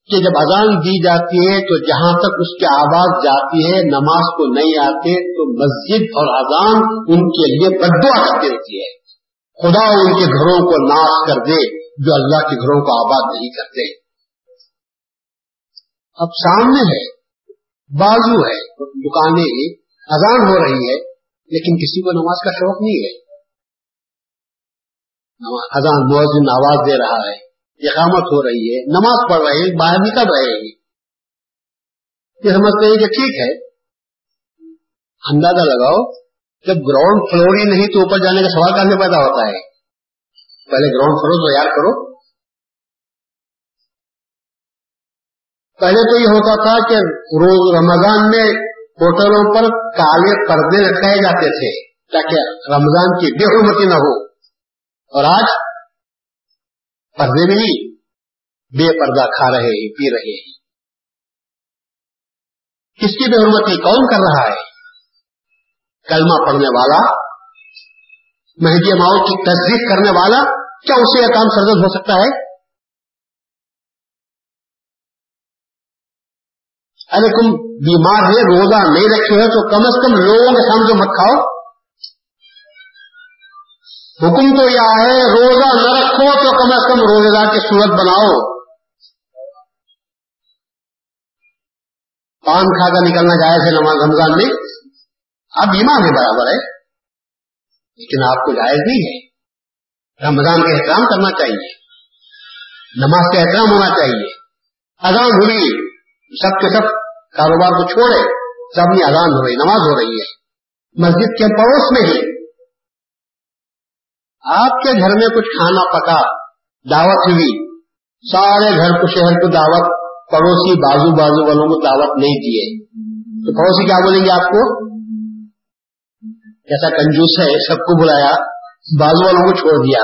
کہ جب اذان دی جاتی ہے تو جہاں تک اس کی آواز جاتی ہے، نماز کو نہیں آتے، تو مسجد اور اذان ان کے لیے بدعا کرتی رہتی ہے۔ خدا ان کے گھروں کو ناش کر دے جو اللہ کے گھروں کو آباد نہیں کرتے۔ اب سامنے ہے، بازو ہے، دکانیں اذان ہو رہی ہے، لیکن کسی کو نماز کا شوق نہیں ہے۔ اذان موزن آواز دے رہا ہے۔ اقامت ہو رہی ہے، نماز پڑھ رہے ہیں، باہر نکل رہے ہیں۔ یہ سمجھتے ہیں کہ ٹھیک ہے۔ اندازہ لگاؤ، جب گراؤنڈ فلور ہی نہیں تو اوپر جانے کا سوال کہاں سے پیدا ہوتا ہے؟ پہلے گراؤنڈ فلور تیار کرو۔ پہلے تو یہ ہوتا تھا کہ روز رمضان میں ہوٹلوں پر کالے پردے رکھائے جاتے تھے تاکہ رمضان کی بے حرمتی نہ ہو۔ اور آج پردے نہیں بے پردہ کھا رہے ہیں، پی رہے ہیں۔ کس کی بے حرمتی کون کر رہا ہے؟ کلمہ پڑھنے والا، مہدی ماؤ کی تصدیق کرنے والا، کیا اسے یہ کام سرد ہو سکتا ہے؟ ارے تم بیمار ہے روزہ نہیں رکھے ہو تو کم از کم لوگوں کے سامنے مت کھاؤ۔ حکم تو یہ ہے، روزہ نہ رکھو تو کم از کم روزے دار کی صورت بناؤ۔ پان کھا کر نکلنا جائز ہے نماز رمضان میں۔ اب ایمان ہے برابر ہے، لیکن آپ کو جائز نہیں ہے۔ رمضان کا احترام کرنا چاہیے۔ نماز کا احترام ہونا چاہیے۔ اذان ہوئی، سب کے سب کاروبار کو چھوڑے، سب میں اذان ہو رہی نماز ہو رہی ہے۔ مسجد کے پڑوس میں ہی آپ کے گھر میں کچھ کھانا پکا، دعوت ہوئی۔ سارے گھر کو شہر کو دعوت، پڑوسی بازو بازو والوں کو دعوت نہیں دیے۔ تو پڑوسی کیا بولیں گے آپ کو؟ ایسا کنجوس ہے، سب کو بلایا، بازو والوں کو چھوڑ دیا۔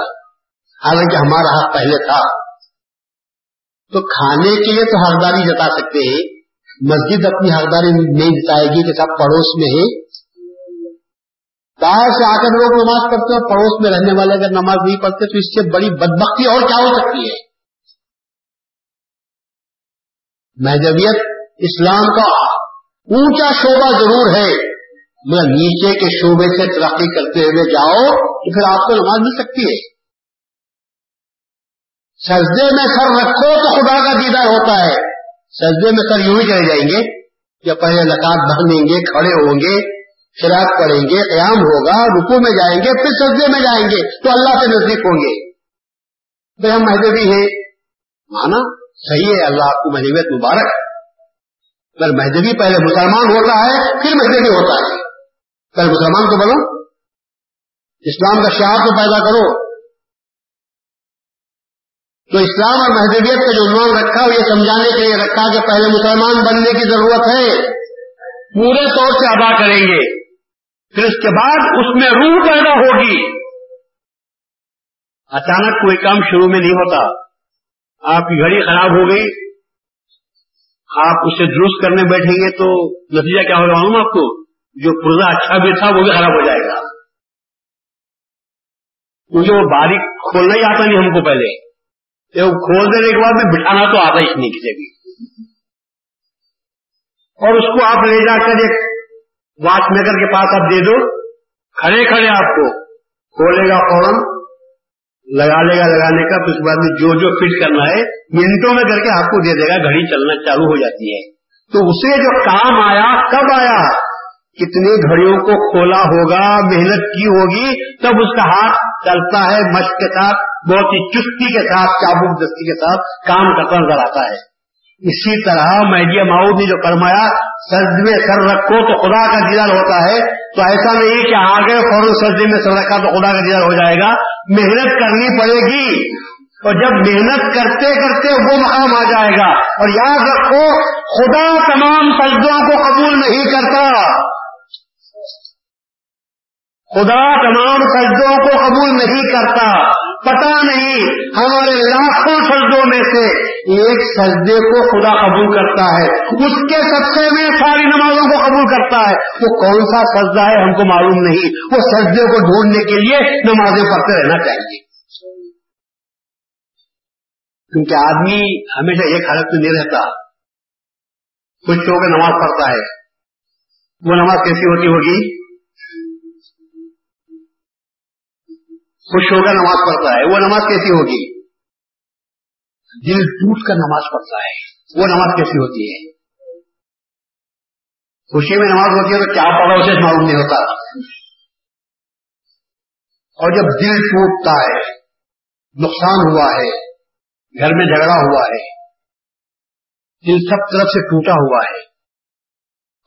حالانکہ ہمارا حق پہلے تھا۔ تو کھانے کے لیے تو حقداری جتا سکتے ہیں۔ مسجد اپنی حقداری نہیں جتائے گی کہ سب پڑوس میں ہی باہر سے آ کر لوگ نماز پڑھتے ہیں پڑوس میں رہنے والے اگر نماز نہیں پڑھتے تو اس سے بڑی بدبختی اور کیا ہو سکتی ہے؟ مہذبیت اسلام کا اونچا شعبہ ضرور ہے، مگر نیچے کے شعبے سے ترقی کرتے ہوئے جاؤ تو پھر آپ کو نماز مل سکتی ہے۔ سجدے میں سر رکھو تو خدا کا دیدار ہوتا ہے۔ سجدے میں سر یوں ہی چلے جائیں گے یا پہلے لکات بھریں گے، کھڑے ہوں گے۔ شراک پڑیں گے، قیام ہوگا رکو میں جائیں گے، پھر سجدے میں جائیں گے، تو اللہ سے نزدیک ہوں گے۔ بھائی ہم مہدوی ہیں۔ مانا، صحیح ہے، اللہ آپ کو مہدویت مبارک۔ اگر مہدوی پہلے مسلمان ہوتا ہے، پھر مہدوی ہوتا ہے۔ پہلے مسلمان کو بولو اسلام کا شعار تو پیدا کرو۔ تو اسلام اور مہدویت کا جو عنوان رکھا وہ یہ سمجھانے کے لیے رکھا کہ پہلے مسلمان بننے کی ضرورت ہے۔ پورے طور سے ادا کریں گے۔ پھر اس کے بعد اس میں روح پیدا ہوگی۔ اچانک کوئی کام شروع میں نہیں ہوتا۔ آپ کی گھڑی خراب ہو گئی۔ آپ اسے درست کرنے بیٹھیں گے تو نتیجہ کیا ہوگا معلوم آپ کو؟ جو پرزا اچھا بھی تھا وہ بھی خراب ہو جائے گا۔ کیونکہ وہ باریک کھولنا ہی آتا نہیں ہم کو پہلے۔ کھول دینے کے بعد میں بٹھانا تو آتا ہی نہیں کسی بھی۔ اور اس کو آپ لے جا کر ایک واچ میکر کے پاس آپ دے دو، کھڑے کھڑے آپ کو۔ کھولے گا فوراً، لگا لے گا لگانے کا اس بعد میں جو جو فٹ کرنا ہے، منٹوں میں کر کے آپ کو دے دے گا، گھڑی چلنا چالو ہو جاتی ہے۔ تو اسے جو کام آیا، کب آیا؟ کتنی گھڑیوں کو کھولا ہوگا، محنت کی ہوگی، تب اس کا ہاتھ چلتا ہے مشق کے ساتھ، بہت ہی چستی کے ساتھ، چابک دستی کے ساتھ کام کرتا نظر آتا ہے۔ اسی طرح میڈیا ماؤد نے جو فرمایا سرد میں سر رکھو تو خدا کا دیدار ہوتا ہے۔ تو ایسا نہیں کہ آگے فوراً سردی میں سر رکھا تو خدا کا دیدار ہو جائے گا۔ محنت کرنی پڑے گی۔ اور جب محنت کرتے کرتے وہ مقام آ جائے گا۔ اور یاد رکھو، خدا تمام سجدوں کو قبول نہیں کرتا۔ خدا تمام سجدوں کو قبول نہیں کرتا۔ پتا نہیں ہمارے لاکھوں سجدوں میں سے ایک سجدے کو خدا قبول کرتا ہے۔ اس کے سجدے میں ساری نمازوں کو قبول کرتا ہے۔ وہ کون سا سجدہ ہے ہم کو معلوم نہیں۔ وہ سجدے کو ڈھونڈنے کے لیے نمازیں پڑھتے رہنا چاہیے۔ کیونکہ آدمی ہمیشہ ایک حالت میں نہیں رہتا۔ کچھ ہو نماز پڑھتا ہے۔ وہ نماز کیسی ہوتی ہوگی؟ خوش ہو کر نماز پڑھتا ہے، وہ نماز کیسی ہوگی؟ دل ٹوٹ کر نماز پڑھتا ہے، وہ نماز کیسی ہوتی ہے؟ خوشی میں نماز ہوتی ہے تو کیا پڑھا اسے معلوم نہیں ہوتا۔ اور جب دل ٹوٹتا ہے، نقصان ہوا ہے، گھر میں جھگڑا ہوا ہے، دل سب طرف سے ٹوٹا ہوا ہے،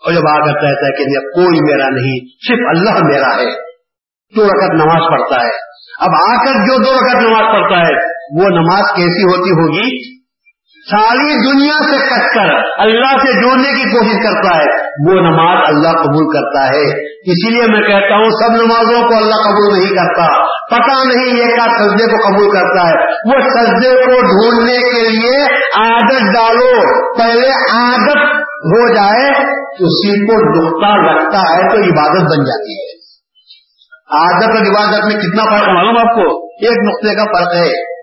اور جب آ کر کہتا ہے کہ کوئی میرا نہیں، صرف اللہ میرا ہے دو رقط نماز پڑھتا ہے۔ اب آ کر جو دو رقط نماز پڑھتا ہے، وہ نماز کیسی ہوتی ہوگی؟ ساری دنیا سے کٹ کر اللہ سے جوڑنے کی کوشش کرتا ہے، وہ نماز اللہ قبول کرتا ہے۔ اسی لیے میں کہتا ہوں، سب نمازوں کو اللہ قبول نہیں کرتا۔ پتا نہیں یہ کا سجدے کو قبول کرتا ہے۔ وہ سجدے کو ڈھونڈنے کے لیے عادت ڈالو۔ پہلے عادت ہو جائے، اسی کو دکھتا لگتا ہے تو عبادت بن جاتی ہے۔ عادت اور عبادت میں کتنا فرق معلوم آپ کو؟ ایک نقطے کا فرق ہے۔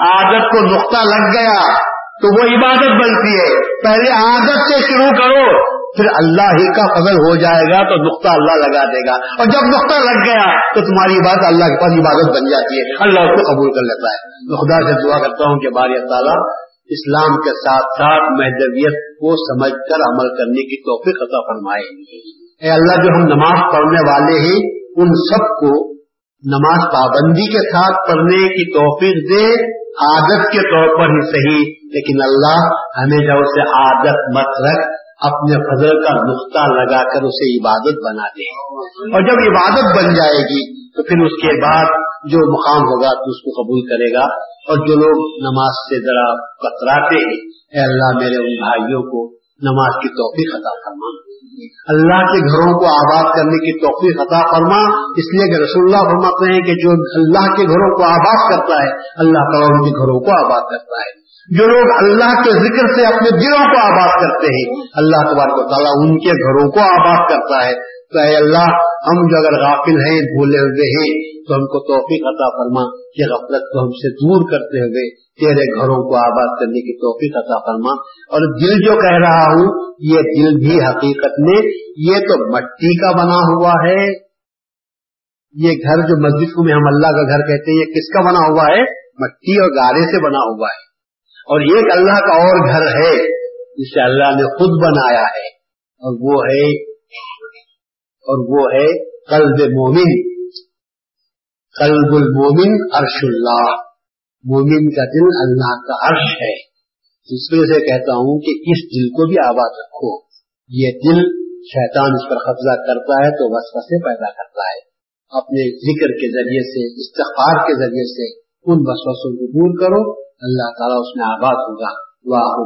عادت کو نقطہ لگ گیا تو وہ عبادت بنتی ہے۔ پہلے عادت سے شروع کرو پھر اللہ ہی کا فضل ہو جائے گا تو نقطہ اللہ لگا دے گا۔ اور جب نقطہ لگ گیا تو تمہاری بات اللہ کے پاس عبادت بن جاتی ہے۔ اللہ اس کو قبول کر لیتا ہے۔ میں خدا سے دعا کرتا ہوں کہ باری تعالیٰ اسلام کے ساتھ ساتھ مہدویت کو سمجھ کر عمل کرنے کی توفیق عطا فرمائے۔ اے اللہ جو ہم نماز پڑھنے والے ہیں ان سب کو نماز پابندی کے ساتھ پڑھنے کی توفیق دے، عادت کے طور پر ہی صحیح، لیکن اللہ ہمیشہ اسے عادت مت رکھ، اپنے فضل کا نقطہ لگا کر اسے عبادت بنا دے۔ اور جب عبادت بن جائے گی، تو پھر اس کے بعد جو مقام ہوگا، تو اس کو قبول کرے گا۔ اور جو لوگ نماز سے ذرا کتراتے ہیں، اے اللہ میرے ان بھائیوں کو نماز کی توفیق عطا فرما۔ اللہ کے گھروں کو آباد کرنے کی توفیق عطا فرما۔ اس لیے کہ رسول اللہ فرماتے ہیں کہ جو اللہ کے گھروں کو آباد کرتا ہے، اللہ تعالیٰ ان کے گھروں کو آباد کرتا ہے۔ جو لوگ اللہ کے ذکر سے اپنے دلوں کو آباد کرتے ہیں، اللہ تبارک و تعالیٰ ان کے گھروں کو آباد کرتا ہے۔ تو اے اللہ، ہم جو اگر غافل ہیں، بھولے ہوئے ہیں، تو ہم کو توفیق عطا فرما۔ کہ غفلت کو ہم سے دور کرتے ہوئے تیرے گھروں کو آباد کرنے کی توفیق عطا فرما۔ اور دل جو کہہ رہا ہوں، یہ دل بھی حقیقت میں، یہ تو مٹی کا بنا ہوا ہے۔ یہ گھر جو مسجد کو میں ہم اللہ کا گھر کہتے ہیں، یہ کس کا بنا ہوا ہے؟ مٹی اور گارے سے بنا ہوا ہے۔ اور ایک اللہ کا اور گھر ہے، جسے اللہ نے خود بنایا ہے۔ اور وہ ہے اور وہ ہے قلب مومن. قلب المومن عرش اللہ. مومن کا دل اللہ کا عرش ہے. اس وجہ سے کہتا ہوں کہ اس دل کو بھی آباد رکھو. یہ دل شیطان اس پر قبضہ کرتا ہے تو وسوسے پیدا کرتا ہے. اپنے ذکر کے ذریعے سے، استغفار کے ذریعے سے ان وسوسوں کو دور کرو. اللہ تعالیٰ اس میں آباد ہوگا. واہ